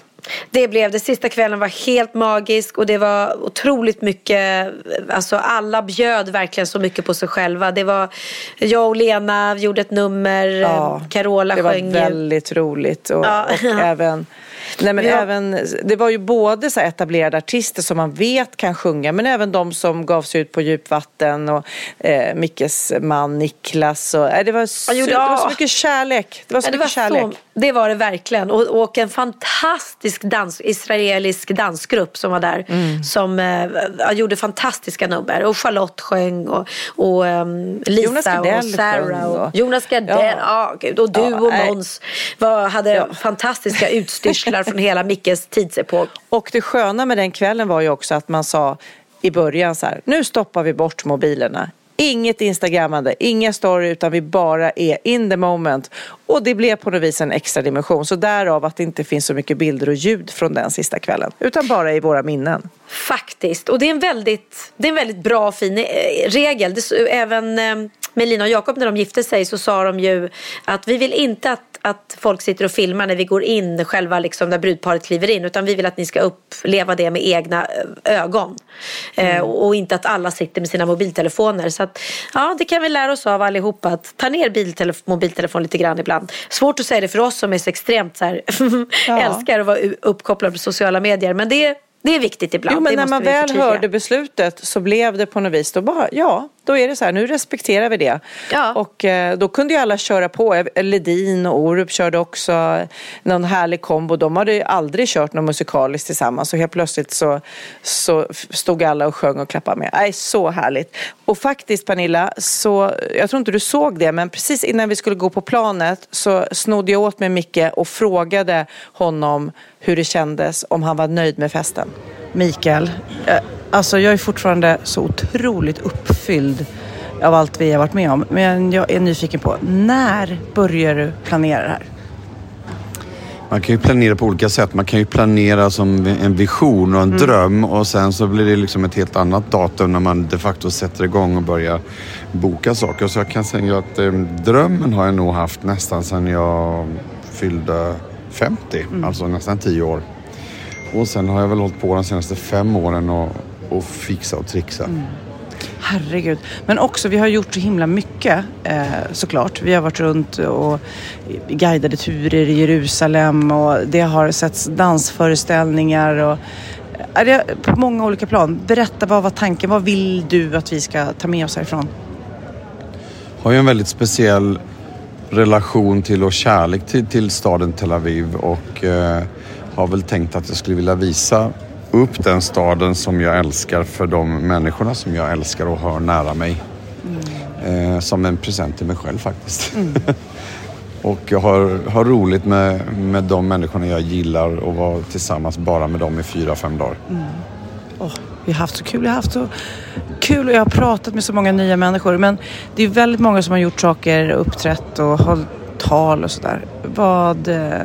Det blev det. Sista kvällen var helt magisk och det var otroligt mycket, alltså alla bjöd verkligen så mycket på sig själva. Det var, jag och Lena gjorde ett nummer, Ja, Carola det var sjöng. väldigt roligt. Och, Ja. och även, nej men Ja. även, det var ju både så etablerade artister som man vet kan sjunga men även de som gav sig ut på djupvatten och eh, Mickes man Niklas. Och, eh, det, var så, Ja, det var så mycket kärlek. Det var så Ja, det, mycket var kärlek. så, det var det verkligen. Och, och en fantastisk dans, israelisk dansgrupp som var där. Mm. Som eh, ja, gjorde fantastiska nummer. Och Charlotte sjöng och, och ehm, Lisa och Sarah. Och, och- Jonas Gardell, Ja. ja. gud. Och du Ja, och. Måns hade fantastiska utstyrslar från hela Mickes tidsepok. Och det sköna med den kvällen var ju också att man sa i början så här, nu stoppar vi bort mobilerna. Inget instagrammande, inga story utan vi bara är in the moment. Och det blev på något vis en extra dimension. Så därav att det inte finns så mycket bilder och ljud från den sista kvällen. Utan bara i våra minnen. Faktiskt. Och det är en väldigt, det är en väldigt bra och fin eh, regel. Det, även eh, eh, Melina och Jakob när de gifte sig så sa de ju att vi vill inte att, att folk sitter och filmar när vi går in själva liksom när brudparet kliver in. Utan vi vill att ni ska uppleva det med egna eh, ögon. Eh, och inte att alla sitter med sina mobiltelefoner. Så att, ja, det kan vi lära oss av allihopa. Att ta ner biltelef- mobiltelefon lite grann ibland. Svårt att säga det för oss som är så extremt så här, älskar att vara u- uppkopplade på sociala medier. Men det, det är viktigt ibland. Jo, men när man väl hörde beslutet så blev det på något vis, då bara, ja, då är det så här, nu respekterar vi det. Ja. Och eh, då kunde ju alla köra på. Ledin och Orup körde också någon härlig kombo. De hade ju aldrig kört något musikaliskt tillsammans och helt plötsligt så, så stod alla och sjöng och klappade med. Nej, så härligt. Och faktiskt Pernilla, så, jag tror inte du såg det, men precis innan vi skulle gå på planet så snodde jag åt mig Micke och frågade honom hur det kändes, om han var nöjd med festen. Mikael, eh, alltså jag är fortfarande så otroligt uppfylld av allt vi har varit med om. Men jag är nyfiken på, när börjar du planera det här? Man kan ju planera på olika sätt. Man kan ju planera som en vision och en dröm och sen så blir det liksom ett helt annat datum när man de facto sätter igång och börjar boka saker. Så jag kan säga att eh, drömmen har jag nog haft nästan sedan jag fyllde 50, alltså nästan 10 år. Och sen har jag väl hållit på de senaste fem åren och, och fixa och trixa. Herregud. Men också, vi har gjort så himla mycket eh, såklart. Vi har varit runt och guidade turer i Jerusalem och det har setts dansföreställningar och är det på många olika plan. Berätta, vad var tanken? Vad vill du att vi ska ta med oss härifrån? har ju en väldigt speciell relation till och kärlek till, till staden Tel Aviv och eh, har väl tänkt att jag skulle vilja visa upp den staden som jag älskar för de människorna som jag älskar och har nära mig. Eh, som en present till mig själv faktiskt. och jag har, har roligt med, med de människorna jag gillar och vara tillsammans bara med dem i fyra, fem dagar. Åh, vi har haft så kul. Jag har haft så kul och jag har pratat med så många nya människor. Men det är väldigt många som har gjort saker, uppträtt och hållit tal och sådär. Vad eh,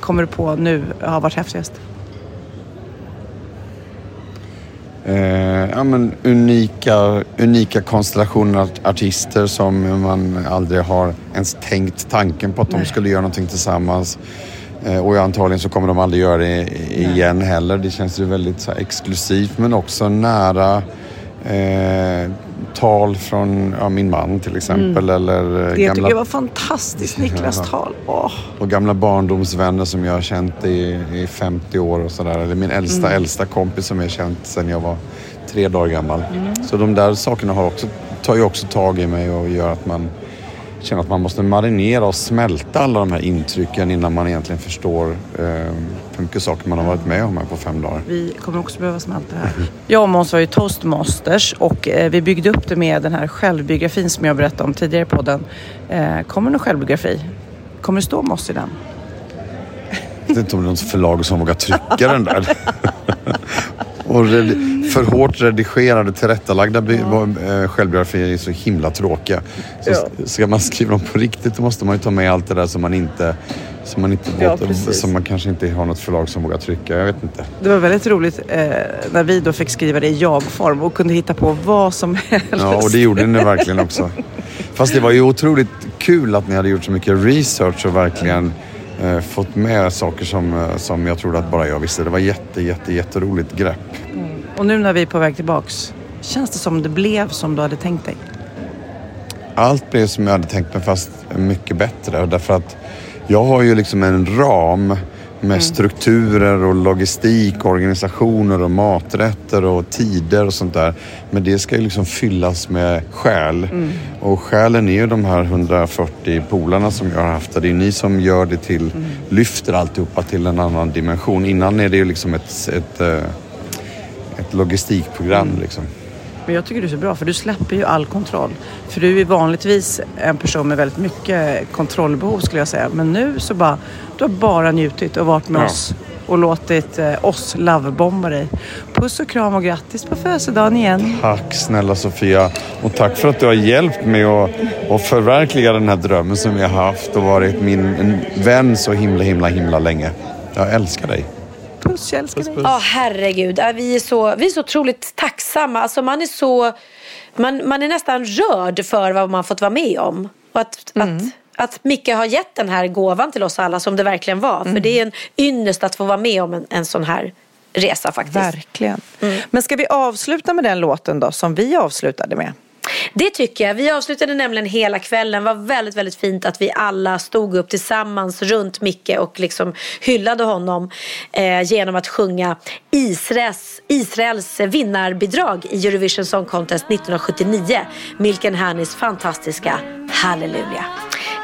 kommer du på nu har varit häftigast? Eh, ja, men unika, unika konstellationer av artister som man aldrig har ens tänkt tanken på att de skulle göra någonting tillsammans. Eh, och antagligen så kommer de aldrig göra det igen heller. Det känns ju väldigt här, exklusivt men också nära eh, tal från ja, min man till exempel. Eller eh, Det tycker jag var fantastiskt, Niklas Ja. tal. Åh. och gamla barndomsvänner som jag har känt i, i 50 år och sådär. Eller min äldsta, Mm. äldsta kompis som jag har känt sedan jag var tre dagar gammal. Så de där sakerna har också, tar ju också tag i mig och gör att man känner att man måste marinera och smälta alla de här intrycken innan man egentligen förstår eh, hur mycket saker man har varit med om här på fem dagar. Vi kommer också behöva smälta det här. Jag och Måns var ju toastmasters och eh, vi byggde upp det med den här självbiografin som jag berättade om tidigare i podden. Eh, kommer någon självbiografi? Kommer det stå Moss i den? Jag vet inte om det är något förlag som vågar trycka den där. Och för hårt redigerade, tillrättalagda bi- eh, självbiografier är så himla tråkiga. Så Ja. ska man skriva dem på riktigt då måste man ju ta med allt det där som man inte som man, inte Ja, precis. som man kanske inte har något förlag som vågar trycka. Jag vet inte. Det var väldigt roligt eh, när vi då fick skriva det i jag-form och kunde hitta på vad som helst. Ja, och det gjorde ni verkligen också. Fast det var ju otroligt kul att ni hade gjort så mycket research och verkligen eh, fått med saker som, eh, som jag trodde att bara jag visste. Det var jätte, jätte, jätteroligt grepp. Och nu när vi är på väg tillbaks, känns det som det blev som du hade tänkt dig? Allt blev som jag hade tänkt mig fast mycket bättre. Därför att jag har ju liksom en ram med strukturer och logistik, organisationer och maträtter och tider och sånt där. Men det ska ju liksom fyllas med själ. Och själen är ju de här 140 polarna som jag har haft. Det är ni som gör det till, lyfter alltihopa till en annan dimension. Innan är det ju liksom ett, ett, eh, ett logistikprogram liksom. Men jag tycker du är så bra för du släpper ju all kontroll. För du är vanligtvis en person med väldigt mycket kontrollbehov skulle jag säga. Men nu så bara, du har bara njutit och varit med Ja. oss och låtit eh, oss lovebomba dig. Puss och kram och grattis på födelsedagen igen. Tack snälla Sofia och tack för att du har hjälpt mig att, att förverkliga den här drömmen som jag har haft och varit min en vän så himla himla himla länge. Jag älskar dig. Puss, jag älskar dig. Ja, herregud. Ja, Vi är, så, vi är så otroligt tacksamma. Alltså, man, är så, man, man är nästan rörd för vad man fått vara med om. Och att, Mm. att, att Micke har gett den här gåvan till oss alla som det verkligen var. Mm. För det är en ynnest att få vara med om en, en sån här resa faktiskt. Verkligen. Men ska vi avsluta med den låten då, som vi avslutade med? Det tycker jag. Vi avslutade nämligen hela kvällen. Det var väldigt, väldigt fint att vi alla stod upp tillsammans runt Micke och liksom hyllade honom eh, genom att sjunga Israels, Israels vinnarbidrag i Eurovision Song Contest 1979. Milken Hanis fantastiska Halleluja.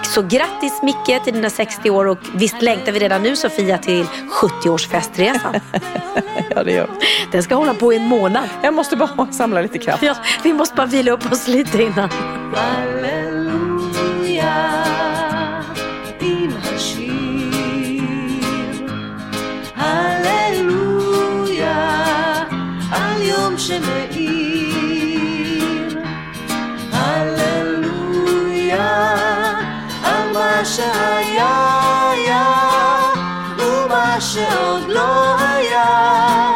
Så grattis Micke till dina 60 år och visst längtar vi redan nu Sofia till 70-årsfestresan. Ja, det gör Den ska hålla på i en månad. Jag måste bara samla lite kraft. Ja, vi måste bara vila upp oss lite innan. Halleluja, din השיר. הללויה, על יום שמאיר. שהיה היה, ומה שעוד לא היה.